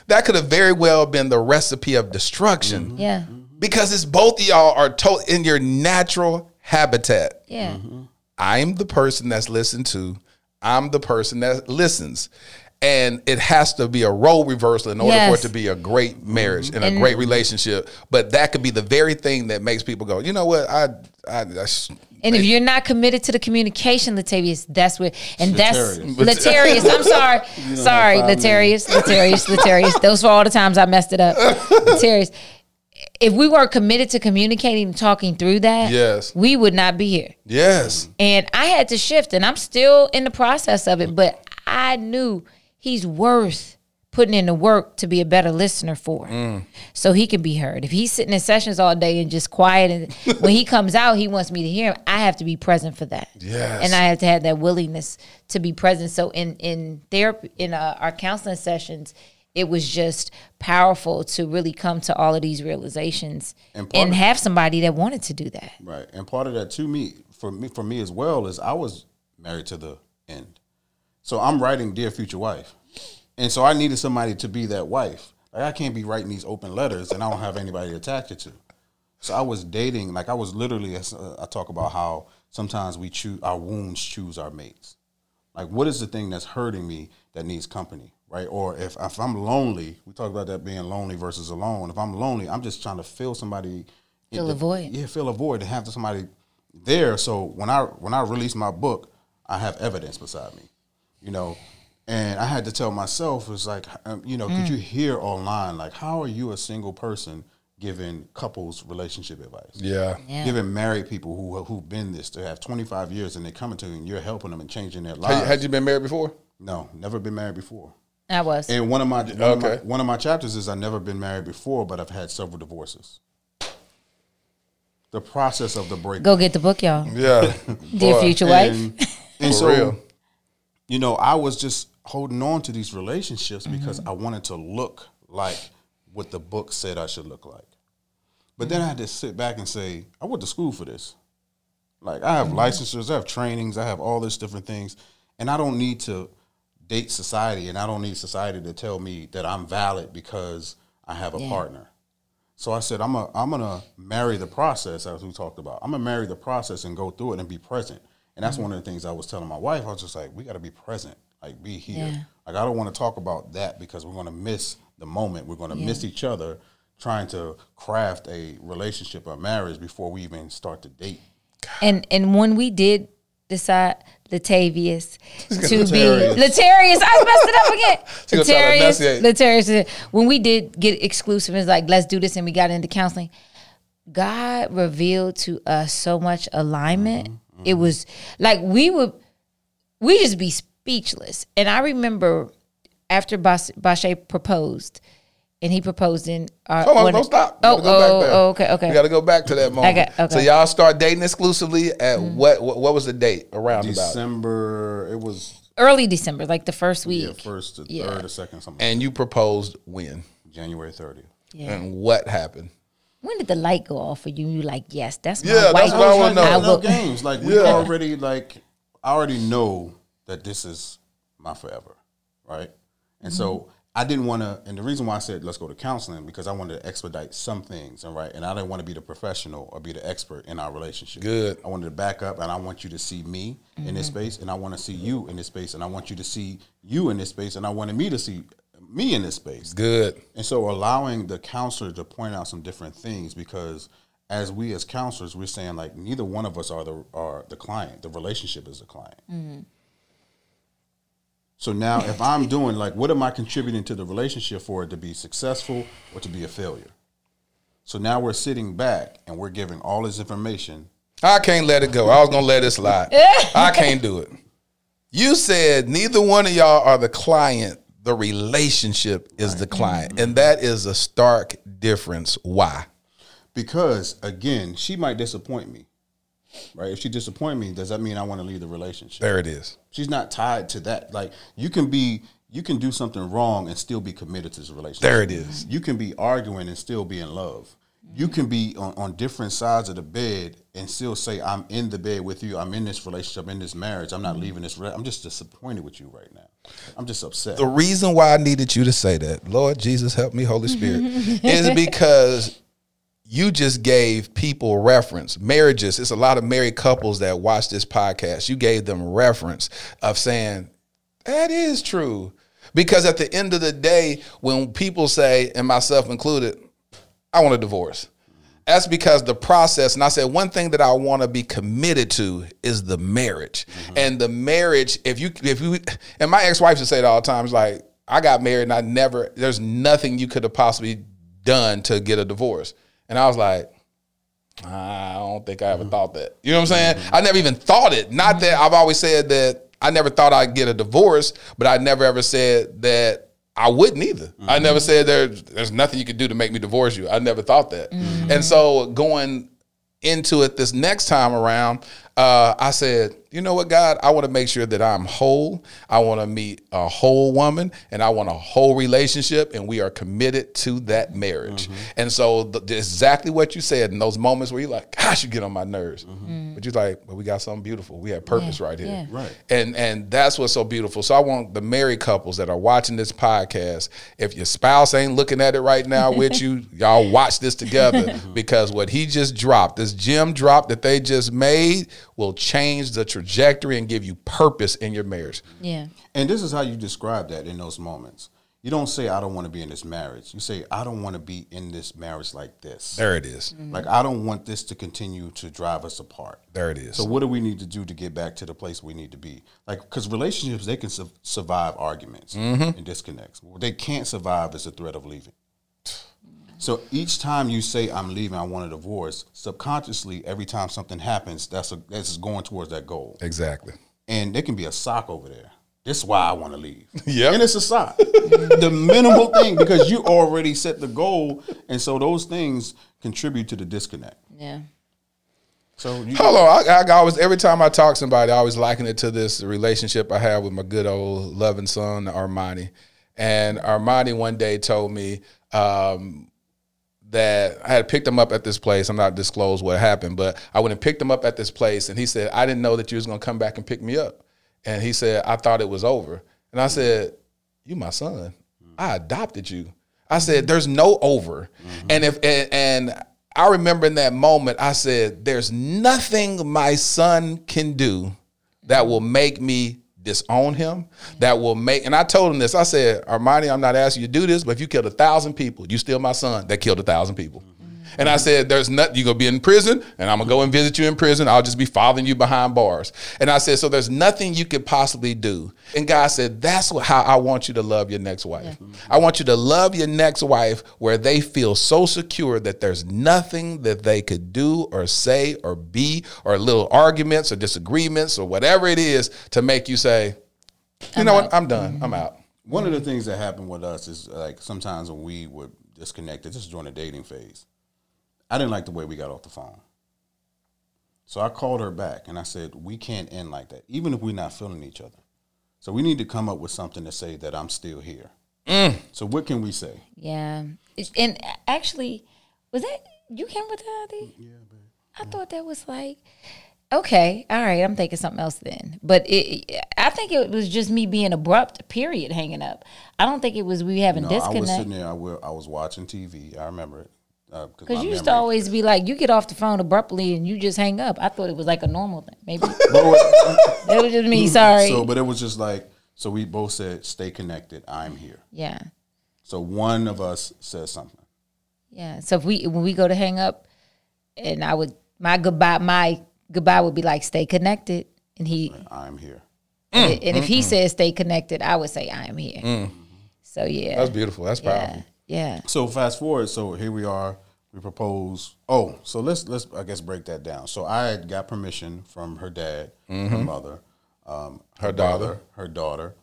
that could have very well been the recipe of destruction. Mm-hmm. Yeah. Mm-hmm. Because it's both of y'all are to- in your natural habitat. Yeah. Mm-hmm. I'm the person that's listened to. I'm the person that listens. And it has to be a role reversal in order for it to be a great marriage and a great relationship. But that could be the very thing that makes people go, you know what? I, I, I sh- And if you're not committed to the communication, Latavius, that's where, and that's Latarius. Latarius. I'm sorry, sorry, five Latarius, Latarius, Latarius. Those were all the times I messed it up. Latarius. If we weren't committed to communicating and talking through that, Yes. we would not be here. yes, And I had to shift, and I'm still in the process of it, but I knew he's worth putting in the work to be a better listener for so he can be heard. If he's sitting in sessions all day and just quiet, and when he comes out, he wants me to hear him, I have to be present for that. Yes. And I have to have that willingness to be present. So in, in therapy, in uh, our counseling sessions, it was just powerful to really come to all of these realizations And and, of- have somebody that wanted to do that. Right. And part of that to me, for me, for me as well, is I was married to the end. So I'm writing Dear Future Wife. And so I needed somebody to be that wife. Like I can't be writing these open letters and I don't have anybody to attach it to. So I was dating, like I was literally, uh, I talk about how sometimes we choose, our wounds choose our mates. Like what is the thing that's hurting me that needs company, right? Or if, if I'm lonely, we talk about that being lonely versus alone. If I'm lonely, I'm just trying to fill somebody. Fill a void. Yeah, fill a void to have somebody there. So when I when I release my book, I have evidence beside me, you know. And I had to tell myself, it's like, um, you know, Mm. could you hear online, like, how are you a single person giving couples relationship advice? yeah, Yeah. Giving married people who who've been this to have 25 years and they're coming to you and you're helping them and changing their Had, lives. had you been married before? no, never been married before. I was. And one of my one, of my Okay. one of my chapters is I've never been married before, but I've had several divorces. The process of the break. Go get the book, y'all. Yeah, Dear future wife. And, and For so, real. you know, I was just holding on to these relationships because Mm-hmm. I wanted to look like what the book said I should look like. But then I had to sit back and say, I went to school for this. Like I have Mm-hmm. licensures, I have trainings, I have all this different things, and I don't need to date society, and I don't need society to tell me that I'm valid because I have a Yeah. partner. So I said, I'm a, I'm gonna marry the process as we talked about. I'm gonna marry the process and go through it and be present. And that's one of the things I was telling my wife. I was just like, we got to be present, like be here. Yeah. Like I don't want to talk about that because we're gonna miss the moment. We're gonna miss each other trying to craft a relationship or marriage before we even start to date. And and when we did decide Latavius to be Latarius. I messed it up again. Gonna try to Latarius. Latarius. When we did get exclusive, it's like let's do this, and we got into counseling. God revealed to us so much alignment. Mm-hmm. It was like we would we just be speechless. And I remember after Bas- Bashe proposed, and he proposed in our. Hold on, don't stop. Oh, go back oh, there. oh, okay, okay. We got to go back to that moment. Okay, okay. So y'all start dating exclusively at mm-hmm. what, what? What was the date around about? December, it was Early December, like the first yeah, week. first to Yeah. third or second, something. And you proposed when? January 30th. Yeah. And what happened? When did the light go off for you? You like, yes, that's my Yeah, wife. that's what I wanna know. I will- games. Like we Yeah. already like I already know that this is my forever, right? And so mm-hmm. I didn't want to. And the reason why I said let's go to counseling because I wanted to expedite some things, and right. And I didn't want to be the professional or be the expert in our relationship. Good. I wanted to back up, and I want you to see me in Mm-hmm. this space, and I want to see you in this space, and I want you to see you in this space, and I wanted me to see me in this space. Good. And so allowing the counselor to point out some different things because as we as counselors, we're saying like neither one of us are the are the client. The relationship is the client. So now if I'm doing like what am I contributing to the relationship for it to be successful or to be a failure? So now we're sitting back and we're giving all this information. I can't let it go. I was gonna let it slide. I can't do it. You said neither one of y'all are the client. The relationship is the client, and that is a stark difference. Why? Because again, she might disappoint me. Right? If she disappoint me, does that mean I want to leave the relationship? There it is. She's not tied to that. Like you can be, you can do something wrong and still be committed to this relationship. There it is. You can be arguing and still be in love. You can be on, on different sides of the bed and still say, "I'm in the bed with you. I'm in this relationship, in this marriage. I'm not mm-hmm. leaving this. Re- I'm just disappointed with you right now. I'm just upset." The reason why I needed you to say that, Lord Jesus, help me, Holy Spirit, is because you just gave people reference. Marriages, it's a lot of married couples that watch this podcast. You gave them reference of saying, that is true. Because at the end of the day, when people say, and myself included, I want a divorce. That's because the process, and I said one thing that I want to be committed to is the marriage. Mm-hmm. And the marriage, if you if you and my ex-wife would say it all the time, it's like, I got married and I never, there's nothing you could have possibly done to get a divorce. And I was like, I don't think I ever thought that. You know what I'm saying? I never even thought it. Not that I've always said that I never thought I'd get a divorce, but I never ever said that I wouldn't either. I mm-hmm. never said there, there's nothing you could do to make me divorce you. I never thought that. And mm-hmm. so going into it this next time around, uh, I said, you know what, God, I want to make sure that I'm whole. I want to meet a whole woman and I want a whole relationship, and we are committed to that marriage. Mm-hmm. And so, the, the- exactly what you said in those moments where you're like, gosh, you get on my nerves. Mm-hmm. Mm. But you're like, well, we got something beautiful. We have purpose Yeah, right here. yeah. Right. And and that's what's so beautiful. So I want the married couples that are watching this podcast, if your spouse ain't looking at it right now with you, y'all watch this together mm-hmm. because what he just dropped, this gem drop that they just made will change the trajectory and give you purpose in your marriage. Yeah. And this is how you describe that in those moments. You don't say, I don't want to be in this marriage. You say, I don't want to be in this marriage like this. There it is. Mm-hmm. Like, I don't want this to continue to drive us apart. There it is. So, what do we need to do to get back to the place we need to be? Like, because relationships, they can su- survive arguments mm-hmm. and disconnects. What they can't survive is the threat of leaving. So each time you say I'm leaving, I want a divorce. Subconsciously, every time something happens, that's a that's going towards that goal. exactly. And there can be a sock over there. This is why I want to leave. Yeah. and it's a sock. the minimal thing because you already set the goal, and so those things contribute to the disconnect. Yeah. So you, Hold on. I, I always every time I talk to somebody, I always liken it to this relationship I have with my good old loving son, Armani. And Armani one day told me um, that I had picked him up at this place. I'm not disclose what happened, but I went and picked him up at this place, and he said, "I didn't know that you was gonna come back and pick me up." And he said, "I thought it was over." And I said, "You my son. I adopted you." I said, "There's no over." Mm-hmm. And if and, and I remember in that moment, I said, "There's nothing my son can do that will make me disown him. That will make." And I told him this. I said, "Armani, I'm not asking you to do this, but if you killed a thousand people, you still my son that killed a thousand people." And I mm-hmm. said, "There's nothing. You're gonna be in prison, and I'm gonna go and visit you in prison. I'll just be following you behind bars." And I said, "So there's nothing you could possibly do." And God said, "That's what, how I want you to love your next wife. I want you to love your next wife where they feel so secure that there's nothing that they could do or say or be or little arguments or disagreements or whatever it is to make you say, you know what, I'm done. I'm out." one of the things that happened with us is like sometimes when we were disconnected, just during the dating phase. I didn't like the way we got off the phone. So I called her back and I said, We can't end like that, even if we're not feeling each other. So we need to come up with something to say that I'm still here. Mm. So what can we say? Yeah. And actually, was that you came with that? Adi? Yeah, I thought that was like okay, all right. I'm thinking something else then. But it, I think it was just me being abrupt. Period. Hanging up. I don't think it was we having No, I was sitting there, I, wa- I was watching TV. I remember it. Uh, Because my you used to always be like, you get off the phone abruptly and you just hang up. I thought it was like a normal thing. Maybe But what- it was just me. Sorry. So, but it was just like, so we both said, stay connected. I'm here. yeah, So one of us says something. yeah. So if we when we go to hang up, and I would my goodbye my goodbye would be like, stay connected, and he I'm here. and, and if he says stay connected, I would say I am here. So yeah, That's beautiful. That's powerful. yeah. So fast forward. So here we are. We propose. Oh, so let's let's I guess break that down. So I got permission from her dad, her mother, um, Her brother, daughter. her daughter,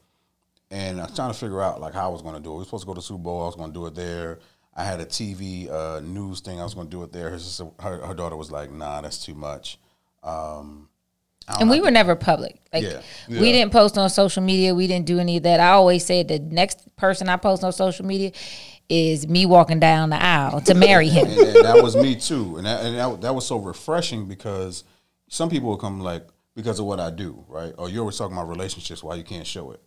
and I was trying to figure out like how I was going to do it. We were supposed to go to the Super Bowl. I was going to do it there. I had a TV uh, news thing. I was going to do it there. Her, sister, her her daughter was like, "Nah, that's too much." Um, And we were never public. Like Yeah. we didn't post on social media. We didn't do any of that. I always said the next person I post on social media, is me walking down the aisle to marry him. and, and that was me too. And that, and that, that was so refreshing because some people will come like because of what I do, right? Or you're always talking about relationships, why you can't show it.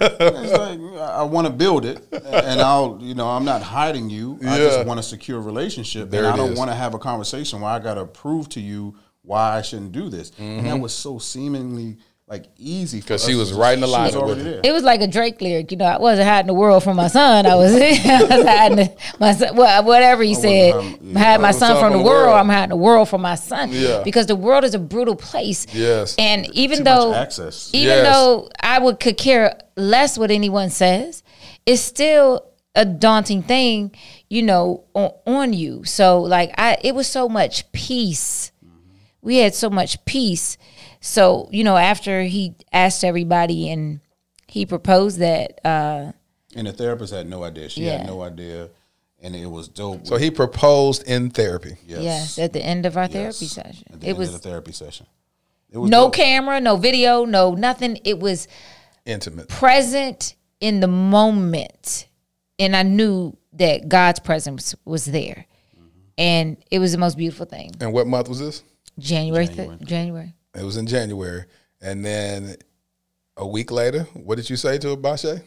it's like I want to build it, and I'll, you know, I'm not hiding you. I just want a secure relationship, There and I don't want to have a conversation where I got to prove to you why I shouldn't do this. And that mm-hmm. was so seemingly like easy because she was to- right in she was already it. there. It was like a Drake lyric, you know. I wasn't hiding the world from my son. I was, I was hiding the- my son, wha- whatever he said. hiding- hide my yeah. son from the world. I'm hiding the world from my son. Yeah. Because the world is a brutal place. Yes. And even Too though much access. even Yes. though I would could care less what anyone says, it's still a daunting thing, you know, on, on you. So like I it was so much peace. We had so much peace. So, you know, after he asked everybody and he proposed that uh And the therapist had no idea. She Yeah. had no idea, and it was dope. So he proposed in therapy. yes, yes, at the end of our Yes. therapy session. At the It end was of the therapy session. It was no dope. camera, no video, no nothing. It was Intimate. present in the moment and i knew that god's presence was there and it was the most beautiful thing And what month was this? january january, january. It was in January. And then a week later, what did you say to Abashe?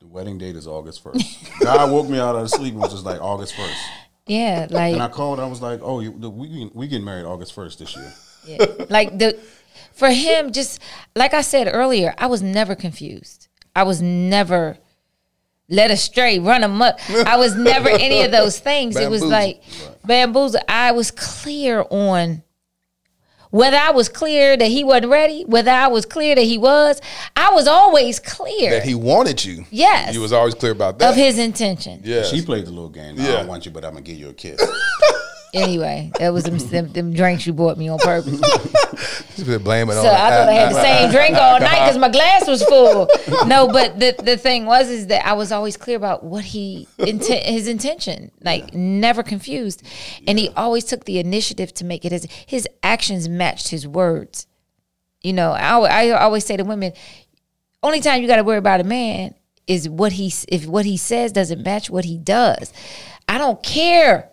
The wedding date is August first. God woke me out of sleep and was just like August first. yeah like And I called. I was like, "Oh, you, the, we get- we getting married August first this year." yeah. like the for him just like i said earlier i was never confused i was never led astray run amok i was never any of those things it was Bamboozled. like bamboozle i was clear on whether I was clear that he wasn't ready, whether I was clear that he was, I was always clear That he wanted you. Yes. You was always clear about that. of his intention. yeah. She played the little game. Yeah. I Yeah. don't want you, but I'm gonna give you a kiss. Anyway, that was them, them, them drinks you bought me on purpose. She's been blaming So on I thought I had the same drink all night because my glass was full. No, but the the thing was is that I was always clear about what he intent his intention, like never confused, and he always took the initiative to make it his his actions matched his words. You know, I, I always say to women, only time you got to worry about a man is what he if what he says doesn't match what he does. I don't care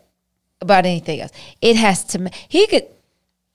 about anything else. It has to. He could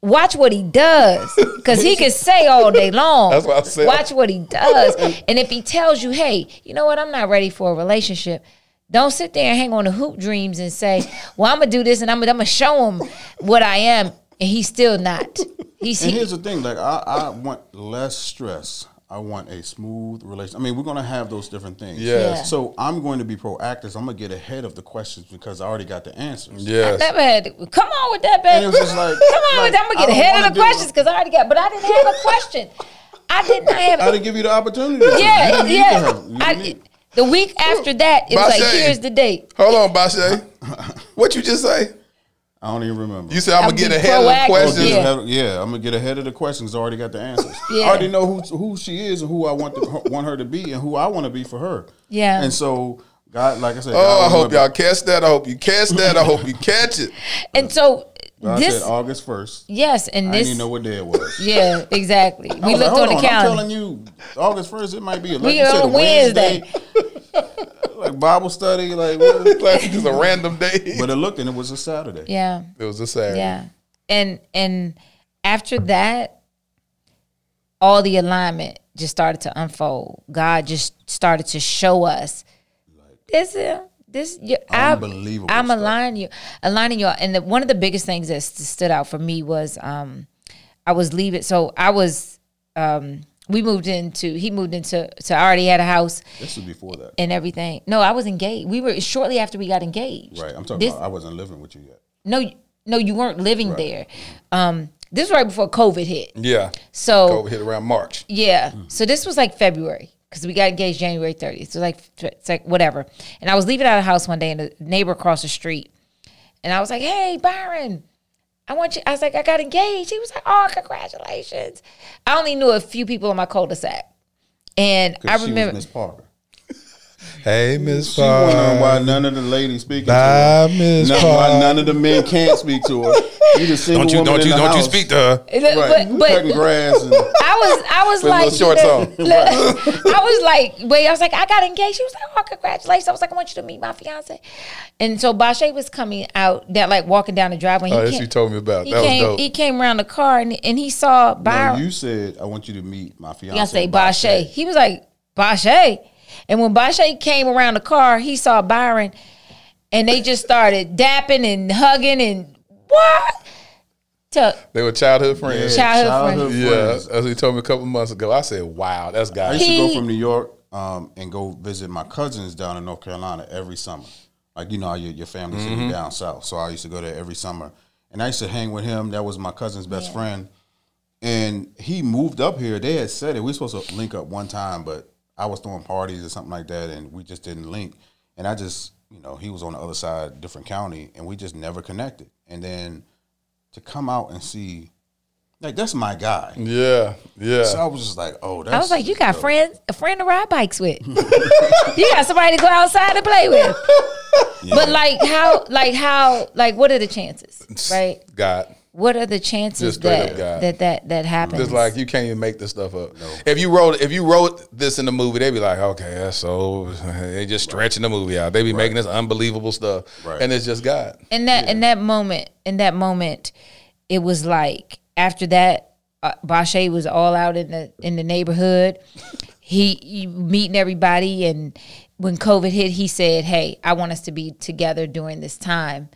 watch what he does because he could say all day long. That's what I said. Watch what he does, and if he tells you, "Hey, you know what? I'm not ready for a relationship." Don't sit there and hang on to hoop dreams and say, "Well, I'm gonna do this and I'm gonna, I'm gonna show him what I am," and he's still not. He's and he, here's the thing: like I, I want less stress. I want a smooth relationship. I mean, we're gonna have those different things. Yes. Yeah. So I'm going to be proactive. I'm gonna get ahead of the questions because I already got the answers. Yes. never had. To, come on with that, And baby. it was just like, Come on like, with that. I'm gonna get ahead of the questions because I already got. But I didn't have a question. I did not have. I didn't give you the opportunity. You Yeah, didn't need to yeah. I, the week after that, it was like, here's the date. Hold on, Bashe. what you just say? I don't even remember. You said I'm, I'm gonna get be ahead of the proactive, questions. yeah. Yeah, I'm gonna get ahead of the questions. I already got the answers. Yeah. I already know who who she is and who I want to, want her to be and who I want to be for her. Yeah. And so God, like I said, Oh, I hope y'all catch that. I hope you catch that. I hope you catch it. And so God this, said August first. yes, and I didn't even know what day it was. yeah, exactly. I We was like, looked hold on the calendar. I'm telling you, August first. It might be a, like We you said, on Wednesday, Wednesday. Like Bible study, like. what- Like just a random day. but it looked and it was a Saturday. Yeah, it was a Saturday. yeah, and and after that, all the alignment just started to unfold. God just started to show us this. Uh, this you, I- Unbelievable I'm stuff. aligning you, aligning you, and the, one of the biggest things that st- stood out for me was um, I was leaving. So I was. Um, we moved into. He moved into. So I already had a house This was before that, and everything. No, I was engaged. We were shortly after we got engaged. right? I'm talking This- about. I wasn't living with you yet. No, you- no, you weren't living there. Um, this was right before COVID hit. Yeah. So COVID hit around March. yeah, so this was like February because we got engaged January 30th. So like, it's like whatever. And I was leaving out of the house one day, and a neighbor across the street, and I was like, "Hey, Byron." I want you. I was like, I got engaged. He was like, "Oh, congratulations!" I only knew a few people in my cul-de-sac, and I Because she was remember Miss Parker. Hey, Miss She wondering why Park. none of the ladies speaking Bye, to her. Miss None, why Park. none of the men can't speak to her. You the single Don't you woman don't in you the don't you house. speak to her? Right, But, but cutting grass and I was I was With like little shorts on. Look, I was like, wait, I was like, I got engaged. She was like, oh, congratulations. I was like, I want you to meet my fiance. And so Bashe was coming out, that like walking down the driveway. Oh, He that's came- you told me about. He That was came, dope. he came around the car and, and he saw no, Byron. you said I want you to meet my fiance. fiance Bashe. He was like, Bashe. And when Bashe came around the car, he saw Byron and they just started dapping and hugging and what? To, They were childhood friends. Childhood childhood friends. Yeah, as he told me a couple months ago. I said, "Wow, that's guys." I guy." used to go from New York um, and go visit my cousins down in North Carolina every summer. Like you know, your your family's Mm-hmm. down south, so I used to go there every summer, and I used to hang with him. That was my cousin's best friend, and he moved up here. They had said it. We were supposed to link up one time, but I was throwing parties or something like that, and we just didn't link. And I just, you know, he was on the other side, different county, and we just never connected. And then to come out and see, like that's my guy. yeah, yeah. So I was just like, oh, that's. I was like, you got friends, a friend to ride bikes with. you got somebody to go outside and play with. But like how, like how, like what are the chances, right? God. What are the chances that, that that that happens? Just like you can't even make this stuff up. If you wrote if you wrote this in the movie, they'd be like, okay, that's so they just stretching the movie out. They be making this unbelievable stuff, Right. and it's just God. in that in that moment, in that moment, it was like after that, uh, Bashe was all out in the in the neighborhood. He, he meeting everybody, and when COVID hit, he said, "Hey, I want us to be together during this time,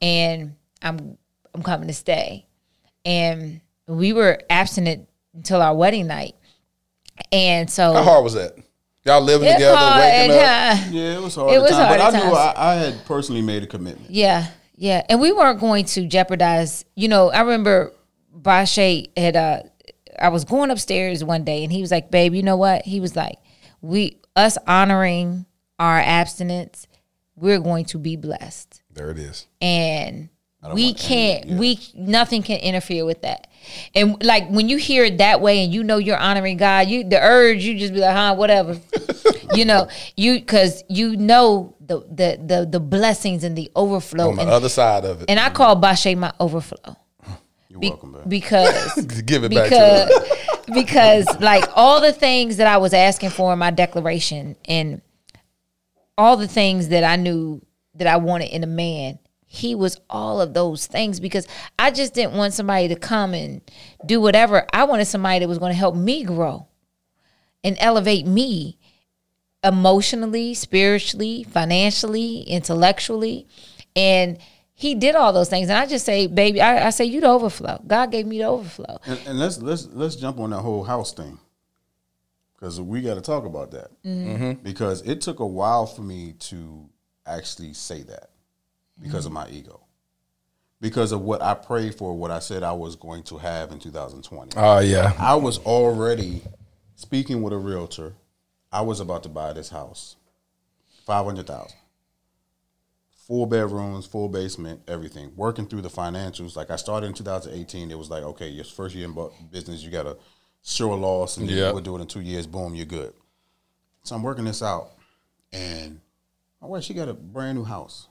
and I'm I'm coming to stay." And we were abstinent until our wedding night, and so How hard was that? Y'all living It's together, hard, waking up. uh, Yeah, it was hard. It was times, hard but at I knew. I, I had personally made a commitment. Yeah, yeah, and we weren't going to jeopardize. You know, I remember Bashe had. Uh, I was going upstairs one day, and he was like, "Babe, you know what?" He was like, "We us honoring our abstinence, we're going to be blessed, There it is. and we can't. We nothing can interfere with that." And like when you hear it that way, and you know you're honoring God, you the urge, you just be like, "Huh, whatever." you know, you because you know the the the the blessings and the overflow On the and other side of it, and I mm-hmm. call Bashe my overflow You're Be- welcome, man. because give it back to her. because because like all the things that I was asking for in my declaration and all the things that I knew that I wanted in a man, he was all of those things because I just didn't want somebody to come and do whatever. I wanted somebody that was going to help me grow and elevate me emotionally, spiritually, financially, intellectually. And he did all those things. And I just say, baby, I, I say, you the overflow. God gave me the overflow. And, and let's let's let's jump on that whole house thing because we got to talk about that Mm-hmm. because it took a while for me to actually say that because of my ego, because of what I prayed for, what I said I was going to have in 2020. Oh ah, yeah, I was already speaking with a realtor. I was about to buy this house, five hundred thousand, four bedrooms, full basement, everything. Working through the financials. Like I started in 2018. It was like, okay, your first year in business, you got to show a loss, and then Yep. we'll do it in two years. Boom, you're good. So I'm working this out, and my wife, she got a brand new house.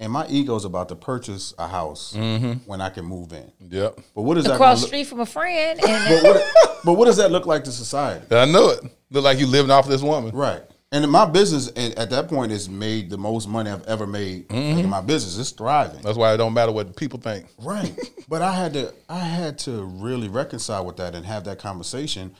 And my ego's about to purchase a house mm-hmm. when I can move in. yep. But what is that? Across gonna look- street from a friend. And but what, but what does that look like to society? I know it. Look like you living off this woman. Right. And in my business at that point has made the most money I've ever made in mm-hmm. my business. It's thriving. That's why it don't matter what people think. Right. but I had to I had to really reconcile with that and have that conversation.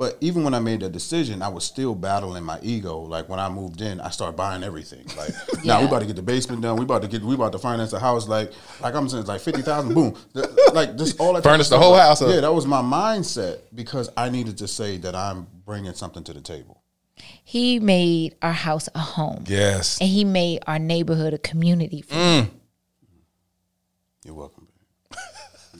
But even when I made that decision, I was still battling my ego. Like when I moved in, I started buying everything. Like, now we Yeah. about to get the basement done. We about to get we about to finance a house. Like, like I'm saying, it's like fifty thousand. Boom. The- like just all that. Furnish the stuff. whole house up. Yeah, that was my mindset because I needed to say that I'm bringing something to the table. he made our house a home. Yes. And he made our neighborhood a community. For Mm. You're welcome.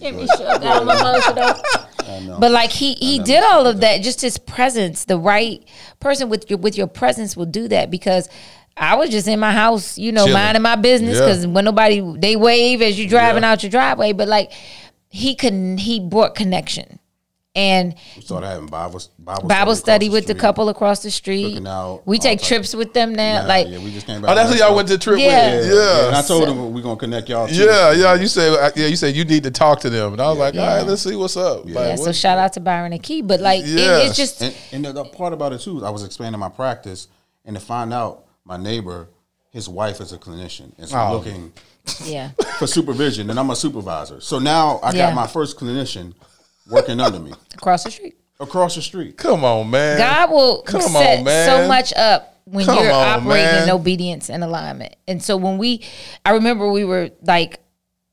Get me shook. I'm emotional. But like he he did all of that. Just his presence, the right person with your with your presence will do that because. I was just in my house, you know, Chilling. minding my business Yeah. because when nobody they wave as you driving Yeah. out your driveway, but like he couldn't he brought connection And We started having Bible Bible, Bible study across with the couple across the street. Out, we take trips with them now. Nah, like yeah, we just came oh, back. Oh, that's last who y'all went to trip Yeah. with. Yeah, Yeah. and I told them we're gonna connect y'all. Too. Yeah, yeah. You said, yeah, you said you need to talk to them, and I was like, all right, let's see what's up. Like, yeah, so what- shout out to Byron and Key. But like it, it's just And, and the, the part about it too, I was expanding my practice, and to find out my neighbor, his wife is a clinician, and so I'm Oh. looking yeah. for supervision, and I'm a supervisor. So now I Yeah. got my first clinician working under me Across the street. across the street. come on, man. God will Come set on, man. so much up when Come you're on, operating man. in obedience and alignment. And so when we, I remember we were like,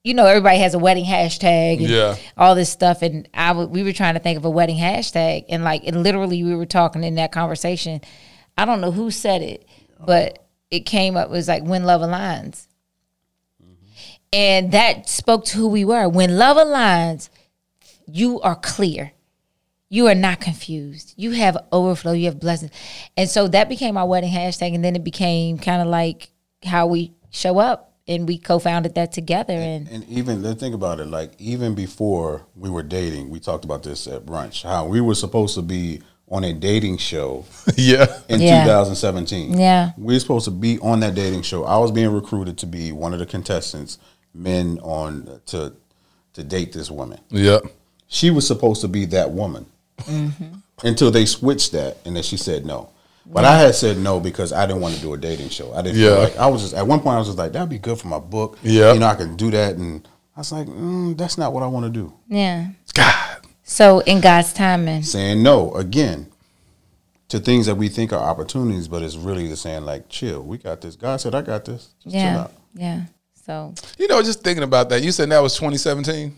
you know, everybody has a wedding hashtag and Yeah. all this stuff. And I w- we were trying to think of a wedding hashtag. And like, and literally we were talking in that conversation. I don't know who said it, but it came up, it was like, when love aligns. Mm-hmm. And that spoke to who we were. When love aligns, you are clear. You are not confused. You have overflow. You have blessings. And so that became our wedding hashtag. And then it became kind of like how we show up. And we co founded that together. And And even then, think about it. Like even before we were dating, we talked about this at brunch. How we were supposed to be on a dating show yeah, in Yeah. 2017. Yeah. we were supposed to be on that dating show. I was being recruited to be one of the contestants, men on to to date this woman. yeah. She was supposed to be that woman until they switched that, and then she said no. But I had said no because I didn't want to do a dating show. I didn't Yeah. feel like I was just at one point I was just like that'd be good for my book. Yeah. you know I could do that, and I was like, mm, that's not what I want to do. yeah. God, So in God's timing. saying no again to things that we think are opportunities, but it's really just saying like, chill, we got this. God said, I got this. Just chill Yeah. out. Yeah. So you know, just thinking about that. You said that was 2017,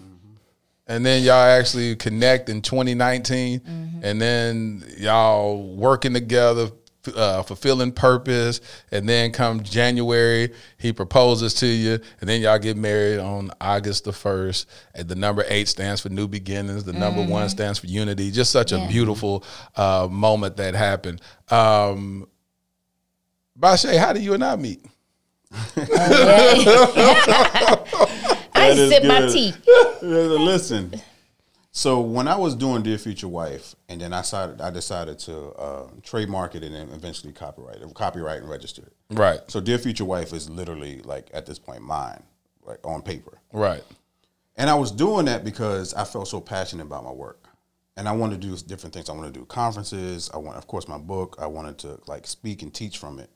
and then y'all actually connect in 2019, and then y'all working together. Uh, fulfilling purpose, and then come January, he proposes to you, and then y'all get married on August the first. And the number eight stands for new beginnings. The number one stands for unity. Just such a beautiful uh, moment that happened. Um, Bashe, how do you and I meet? I is sip my good. tea. Listen. So when I was doing Dear Future Wife, and then I decided I decided to uh, trademark it and then eventually copyright it, copyright and register it. Right, So Dear Future Wife is literally like at this point mine, like on paper. right, And I was doing that because I felt so passionate about my work. And I wanted to do different things. I wanted to do conferences. I want, of course, my book. I wanted to like speak and teach from it.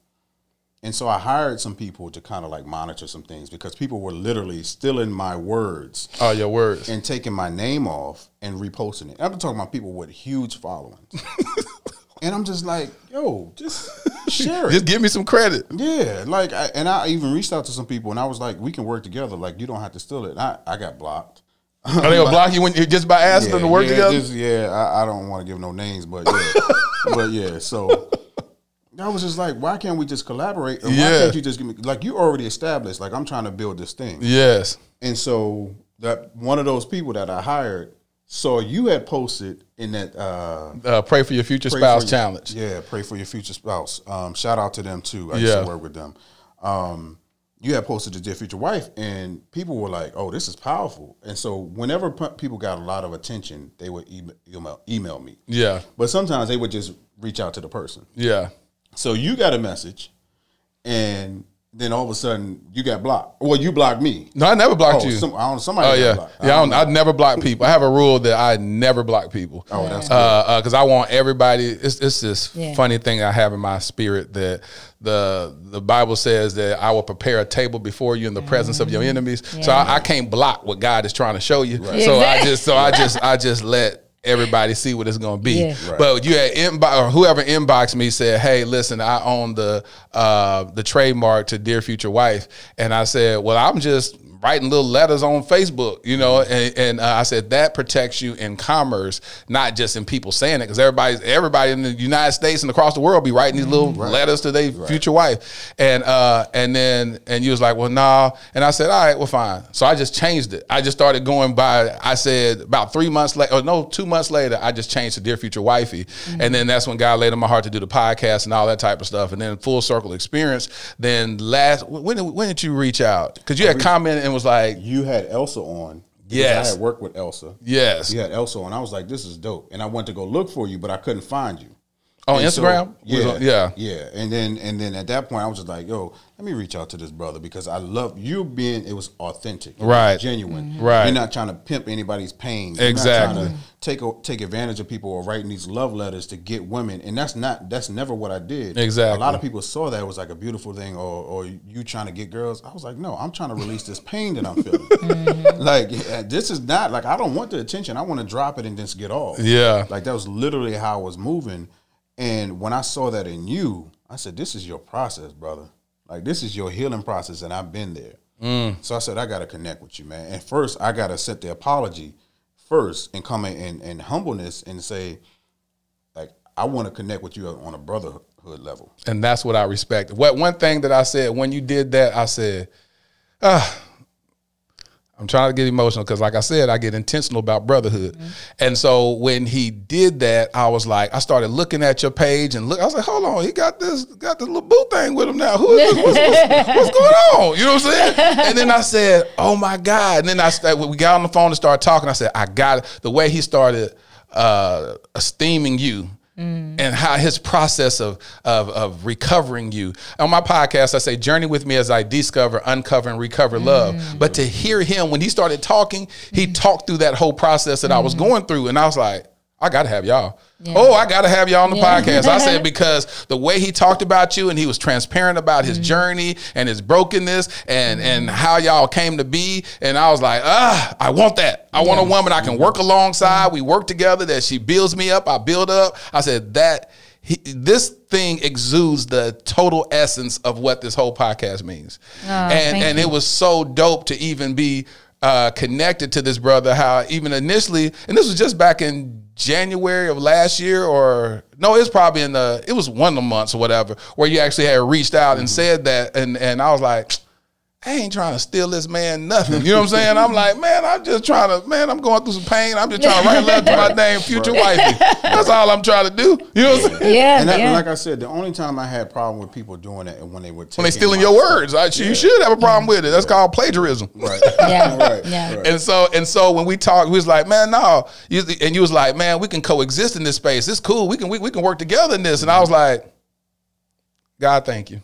And so I hired some people to kind of like monitor some things because people were literally stealing my words Oh, your words. and taking my name off and reposting it. I'm talking about people with huge followings. and I'm just like, yo, just share it. Just give me some credit. Yeah, like, I, and I even reached out to some people, and I was like, "We can work together. Like, you don't have to steal it." And I, I got blocked. Are they gonna block you when you just by asking them to work yeah, together? just- yeah, I, I don't want to give no names, but yeah, but yeah. So I was just like, why can't we just collaborate? And Yeah. Why can't you just give me like you already established? Like I'm trying to build this thing, yes. and so that one of those people that I hired saw you had posted in that. uh Uh, pray for your future spouse for- challenge. Yeah, pray for your future spouse. Um, shout out to them too. I used Yeah. to work with them. Um, you had posted to dear future wife, and people were like, "Oh, this is powerful." And so, whenever p- people got a lot of attention, they would email, email me. Yeah. But sometimes they would just reach out to the person. Yeah. So you got a message, and then all of a sudden you got blocked. Well, you blocked me. No, I never blocked Oh, you. some, I don't, somebody oh yeah, blocked. yeah. I, don't, I never block people. I have a rule that I never block people. Oh, that's uh, good. Uh, because I want everybody. It's, it's this Yeah. funny thing I have in my spirit that the the Bible says that I will prepare a table before you in the presence of your mm-hmm. enemies. So I, I can't block what God is trying to show you. So I just so I just I just let everybody see what it's going to be. Yeah. Right. But you had inbox or whoever inboxed me said, "Hey, listen, I own the uh, the trademark to Dear Future Wife," and I said, "Well, I'm just." Writing little letters on Facebook, you know, and, and uh, I said that protects you in commerce, not just in people saying it, because everybody's everybody in the United States and across the world be writing these little letters to their future wife, and uh, and then and you was like, well, nah, and I said, all right, well, fine. So I just changed it. I just started going by. I said about three months later, or no, two months later, I just changed to Dear Future Wifey, and then that's when God laid on my heart to do the podcast and all that type of stuff, and then full circle experience. Then last when when did you reach out? Because you had commented and was like, you had Elsa on. Yes. I had worked with Elsa. Yes. You had Elsa, and I was like, "This is dope." And I went to go look for you, but I couldn't find you. On And Instagram? Was yeah, on- yeah. yeah. And then and then at that point, I was just like, "Yo, let me reach out to this brother because I love you being. It was authentic, It was Right. genuine, mm-hmm. Right. You're not trying to pimp anybody's pain. You're Exactly. not trying to take o- take advantage of people or writing these love letters to get women, and that's not that's never what I did. Exactly. A lot of people saw that it was like a beautiful thing, or or you trying to get girls. I was like, no, I'm trying to release this pain that I'm feeling. Like this is not like I don't want the attention. I want to drop it and just get off. Yeah. Like that was literally how I was moving. And when I saw that in you, I said, "This is your process, brother. Like this is your healing process, and I've been there." So I said, "I got to connect with you, man." And first, I got to set the apology first and come in in, in humbleness and say, like, I want to connect with you on a brotherhood level. and that's what I respect. What one thing that I said when you did that, I said, ah, I'm trying to get emotional because, like I said, I get intentional about brotherhood. And so when he did that, I was like, I started looking at your page and look. I was like, hold on, he got this, got this little boo thing with him now. Who is this? What's, what's, what's going on? You know what I'm saying? And then I said, oh my god. And then I started, we got on the phone and started talking. I said, I got it. The way he started uh, esteeming you Mm. and how his process of, of of recovering you. On my podcast, I say, journey with me as I discover, uncover, and recover love. Mm. But to hear him when he started talking, he mm. talked through that whole process that I was going through, and I was like. I gotta have y'all. Oh, I gotta have y'all on the podcast. I said because the way he talked about you and he was transparent about his journey and his brokenness and and how y'all came to be. And I was like, ah, I want that. I want a woman I can work alongside. We work together. That she builds me up. I build up. I said that. He, this thing exudes the total essence of what this whole podcast means, and thank and it was so dope to even be uh, connected to this brother. How even initially, and this was just back in January of last year, or no, it was probably in the it was one of the months or whatever, where you actually had reached out and mm-hmm. said that, and and I was like. I ain't trying to steal this man nothing. You know what I'm saying? I'm like, man, I'm just trying to, man, I'm going through some pain. I'm just trying to write a letter to my damn future wifey. That's all I'm trying to do. You know what I'm saying? Yeah, And that, yeah. like I said, the only time I had problem with people doing that and when they were When they stealing your stuff. words, I, you should have a problem with it. That's called plagiarism. Right. Yeah. right. Yeah. Right. And so and so when we talked, we was like, man, no. You, and you was like, man, we can coexist in this space. It's cool. We can we, we can work together in this. And I was like, God, thank you.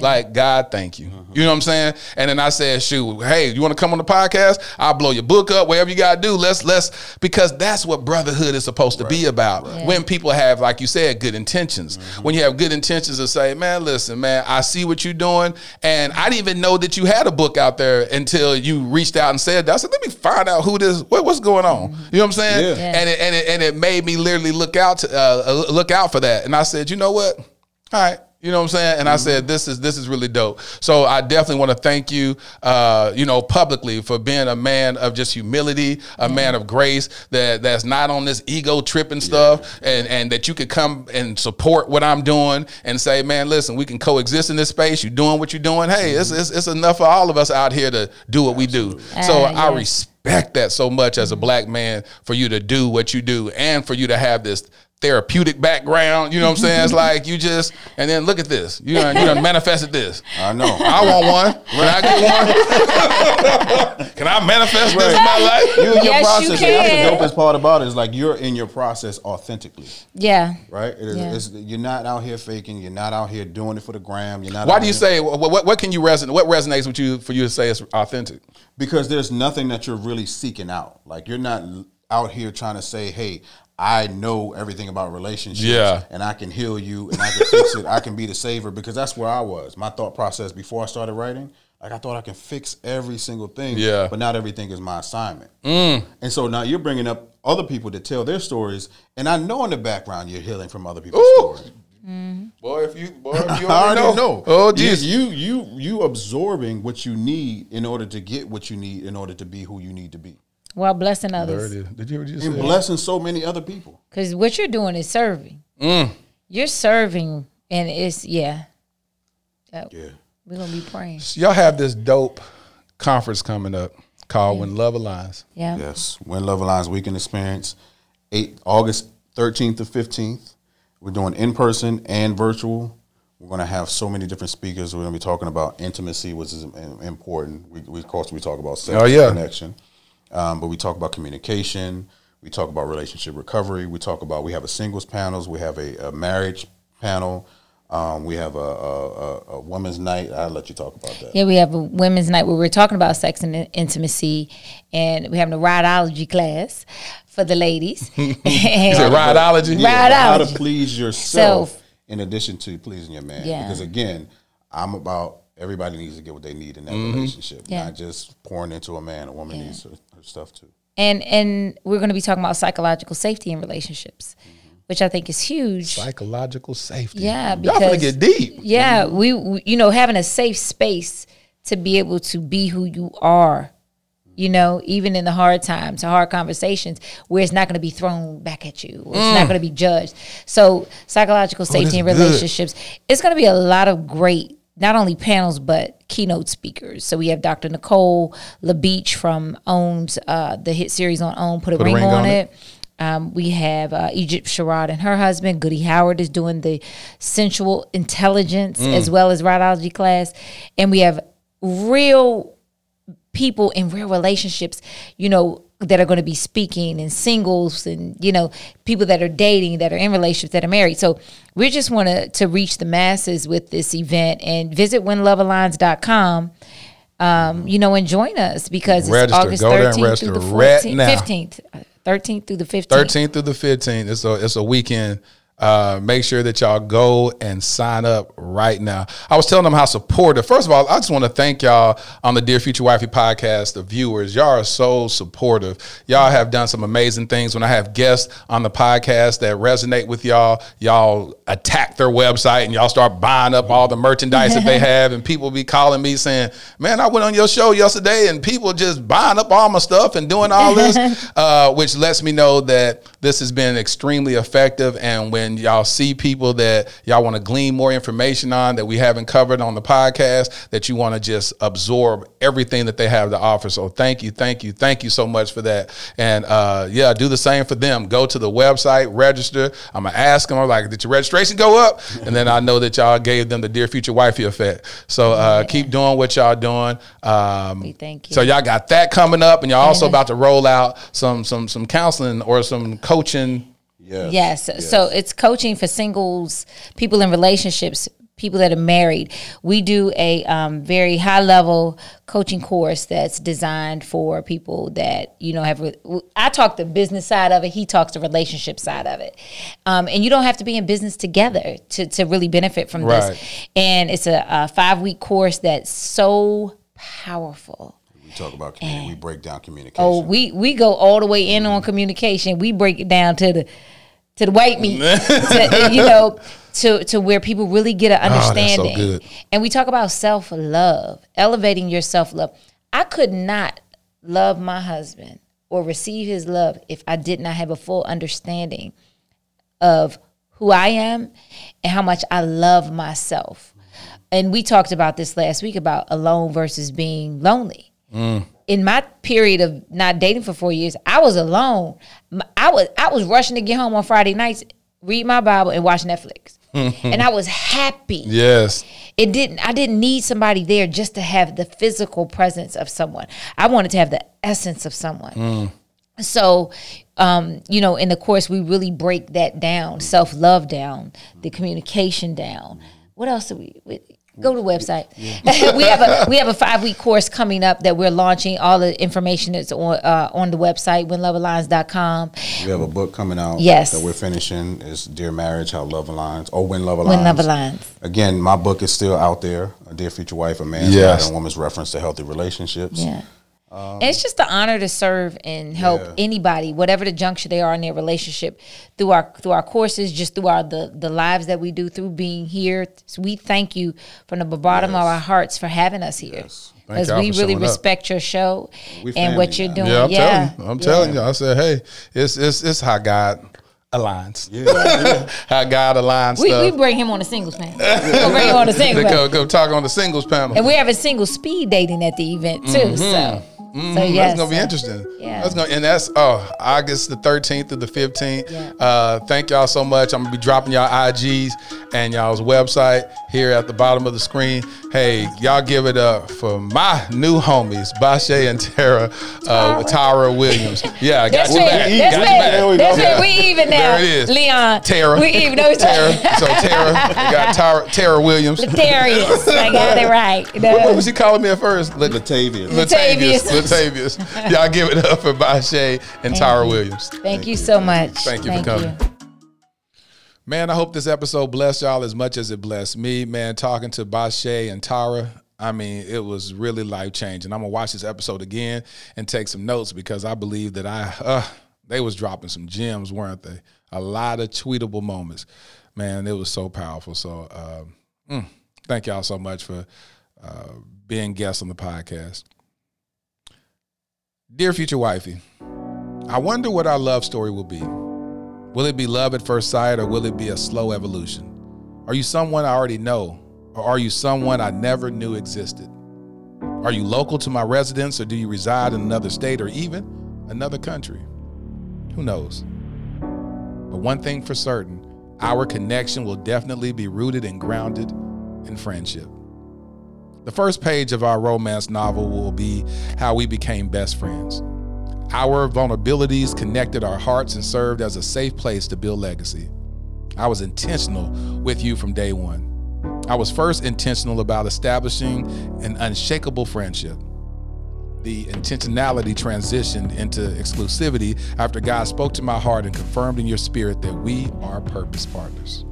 Like God, thank you. Uh-huh. You know what I'm saying? And then I said, "Shoot, hey, you want to come on the podcast? I'll blow your book up, whatever you gotta do. Let's let's because that's what brotherhood is supposed to be about. When people have, like you said, good intentions. Mm-hmm. When you have good intentions to say, man, listen, man, I see what you're doing, and I didn't even know that you had a book out there until you reached out and said that. I said, let me find out who this, what, what's going on. Mm-hmm. You know what I'm saying? Yeah. Yeah. And it, and it and it made me literally look out to uh, uh look out for that. And I said, you know what? All right. You know what I'm saying? And I said, this is this is really dope. So I definitely want to thank you, uh, you know, publicly for being a man of just humility, a man of grace that that's not on this ego trip and stuff, and and that you could come and support what I'm doing and say, man, listen, we can coexist in this space. You're doing what you're doing. Hey, it's, it's it's enough for all of us out here to do what we do. So Ah, I respect that so much as a black man for you to do what you do and for you to have this therapeutic background. You know what I'm saying? It's like you just and then look at this. You done, you done manifested this. I know. I want one. Can I get one? can I manifest this in my life? You in your Yes, you process. That's can. the dopest part about it is like you're in your process authentically, yeah. right? It is, Yeah. it's, you're not out here faking. You're not out here doing it for the gram. You're not. Why do you here- say what, what, what can you resonate? What resonates with you for you to say it's authentic? because there's nothing that you're really seeking out. Like you're not out here trying to say, "Hey, I know everything about relationships, Yeah. and I can heal you, and I can fix it. I can be the saver." Because that's where I was. My thought process before I started writing, like I thought I can fix every single thing. Yeah. but not everything is my assignment. Mm. And so now you're bringing up other people to tell their stories, and I know in the background you're healing from other people's Ooh. stories. Mm-hmm. Boy, if you boy, if you I already know. Oh, You- geez. You you you absorbing what you need in order to get what you need in order to be who you need to be. While blessing There it others. is. Did you ever just And blessing so many other people. Because what you're doing is serving. Mm. You're serving, and it's, yeah. Yeah. We're going to be praying. Y'all have this dope conference coming up called When Love Aligns. Yeah. Yes. When Love Aligns Weekend Experience, eight August thirteenth to fifteenth. We're doing in person and virtual. We're going to have so many different speakers. We're going to be talking about intimacy, which is important. We, we of course we talk about sex Oh, yeah. connection. Um, but we talk about communication. We talk about relationship recovery. We talk about we have a singles panels. We have a, a marriage panel. Um, we have a, a, a, women's night. I'll let you talk about that. Yeah, we have a women's night where we're talking about sex and intimacy, and we have having a rideology class for the ladies. Is it rideology? Right. How to please yourself Self. in addition to pleasing your man. Yeah. Because again, I'm about everybody needs to get what they need in that Mm-hmm. relationship, Yeah. not just pouring into a man. A woman needs her, her stuff too. and and we're going to be talking about psychological safety in relationships, which I think is huge. Psychological safety. Yeah, because, y'all finna because- get deep. Yeah, we, we you know having a safe space to be able to be who you are. You know, even in the hard times, the hard conversations, where it's not going to be thrown back at you, or it's not going to be judged. So, psychological safety in Mm. Oh, good. relationships, it's going to be a lot of great, not only panels but keynote speakers. So we have Dr. Nicole LaBeach from Owns, uh, the hit series on Own, put a, ring, on, it. Um, we have uh, Egypt Sherrod and her husband. Goody Howard is doing the sensual intelligence Mm. as well as rideology class. And we have real people in real relationships, you know, that are going to be speaking and singles and, you know, people that are dating, that are in relationships, that are married. So we just want to, to reach the masses with this event and visit whenlovealigns.com. Um, you know, and join us because it's Register. August there and 13th through the register right 14th, now. 15th, uh, 13th through the 15th. 13th through the 15th. It's a it's a weekend. Uh, make sure that y'all go and sign up right now. I was telling them how supportive. First of all, I just want to thank y'all on the Dear Future Wifey podcast, the viewers. Y'all are so supportive. Y'all have done some amazing things. When I have guests on the podcast that resonate with y'all, y'all attack their website and y'all start buying up all the merchandise that they have. And people be calling me saying, "Man, I went on your show yesterday, and people just buying up all my stuff and doing all this," uh, which lets me know that this has been extremely effective. And when y'all see people that y'all want to glean more information on that we haven't covered on the podcast, that you want to just absorb everything that they have to offer. So thank you, thank you, thank you so much for that. And uh, yeah, do the same for them. Go to the website, register. I'm gonna ask them. I'm like, did your registration go up? And then I know that y'all gave them the dear future wifey effect. So uh, keep doing what y'all doing. Um, We thank you. So y'all got that coming up, and y'all also about to roll out some some some counseling or some coaching. Yes. Yes. So it's coaching for singles, people in relationships, people that are married. We do a um, very high level coaching course that's designed for people that you know have. re- I talk the business side of it. He talks the relationship side of it. Um, and you don't have to be in business together to to really benefit from Right. this. And it's a, a five week course that's so powerful. We talk about community. We break down communication. Oh, we we go all the way in on communication. We break it down to the to the white meat, to, you know, to to where people really get an Oh, that's so understanding. good. And we talk about self love, elevating your self love. I could not love my husband or receive his love if I did not have a full understanding of who I am and how much I love myself. And we talked about this last week about alone versus being lonely. In my period of not dating for four years, I was alone. I was I was rushing to get home on Friday nights, read my Bible, and watch Netflix, and I was happy. Yes. it didn't i didn't need somebody there just to have the physical presence of someone. I wanted to have the essence of someone. So um, you know in the course we really break that down self-love down the communication down. What else do we, we go to the website we have a we have a five week course coming up that we're launching all the information is on uh, on the website whenlovealigns.com We have a book coming out. Yes. That we're finishing. Is Dear Marriage: How Love Aligns, or When Love Aligns. when love aligns Again, my book is still out there. A Dear Future Wife: A Man's Yes. Guide and Woman's Reference to Healthy Relationships. Yeah. Um, and it's just an honor to serve and help Yeah. anybody, whatever the juncture they are in their relationship, through our through our courses, just through our the the lives that we do, through being here. So we thank you from the bottom of our hearts for having us here, Thank because y'all we for really showing up. respect your show We and what you're doing. Yeah, I'm yeah, telling you. I'm telling you. I said, hey, it's it's it's how God aligns. Yeah. how God aligns We, we bring him on the singles panel. We'll bring him on the singles panel. go, go talk on the singles panel. And we're having single speed dating at the event too. So, mm-hmm. So yes, That's gonna be interesting. Yeah. That's gonna and that's oh August the 13th through the 15th. Yeah. Uh, thank y'all so much. I'm gonna be dropping y'all IGs and y'all's website. here at the bottom of the screen. Hey, y'all give it up for my new homies, Bashe and Tara, uh, Tara Williams. Yeah, I got That's you it. back. That's Got you back. There we That's go. it. We even now. There it is. Leon. Tara. We even. No, Tara. So Tara, we got Tara, Tara Williams. Darius. I got it right. You know? What was she calling me at first? Lat- Latavius. Latavius. Latavius. Latavius. Y'all give it up for Bashe and Tara Williams. Thank, you so much. Thank you for coming. Man, I hope this episode blessed y'all as much as it blessed me. Man, talking to Bashe and Tara, I mean, it was really life changing. I'm gonna watch this episode again and take some notes because I believe that I uh, they was dropping some gems, weren't they? A lot of tweetable moments. Man, it was so powerful. So, um, mm, thank y'all so much for uh, being guests on the podcast. Dear future wifey, I wonder what our love story will be. Will it be love at first sight or will it be a slow evolution? Are you someone I already know or are you someone I never knew existed? Are you local to my residence or do you reside in another state or even another country? Who knows? But one thing for certain, our connection will definitely be rooted and grounded in friendship. The first page of our romance novel will be how we became best friends. Our vulnerabilities connected our hearts and served as a safe place to build legacy. I was intentional with you from day one. I was first intentional about establishing an unshakable friendship. The intentionality transitioned into exclusivity after God spoke to my heart and confirmed in your spirit that we are purpose partners.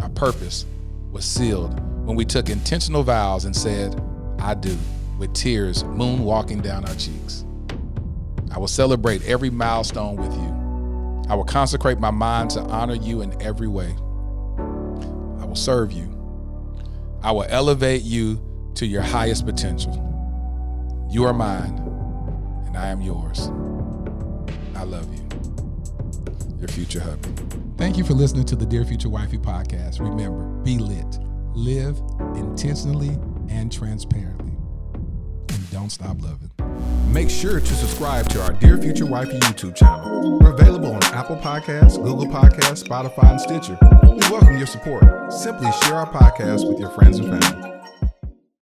Our purpose was sealed when we took intentional vows and said, I do, with tears moonwalking down our cheeks. I will celebrate every milestone with you. I will consecrate my mind to honor you in every way. I will serve you. I will elevate you to your highest potential. You are mine, and I am yours. I love you. Your future hubby. Thank you for listening to the Dear Future Wifey podcast. Remember, be lit, live intentionally and transparently, and don't stop loving. Make sure to subscribe to our Dear Future Wifey YouTube channel. We're available on Apple Podcasts, Google Podcasts, Spotify, and Stitcher. We welcome your support. Simply share our podcast with your friends and family.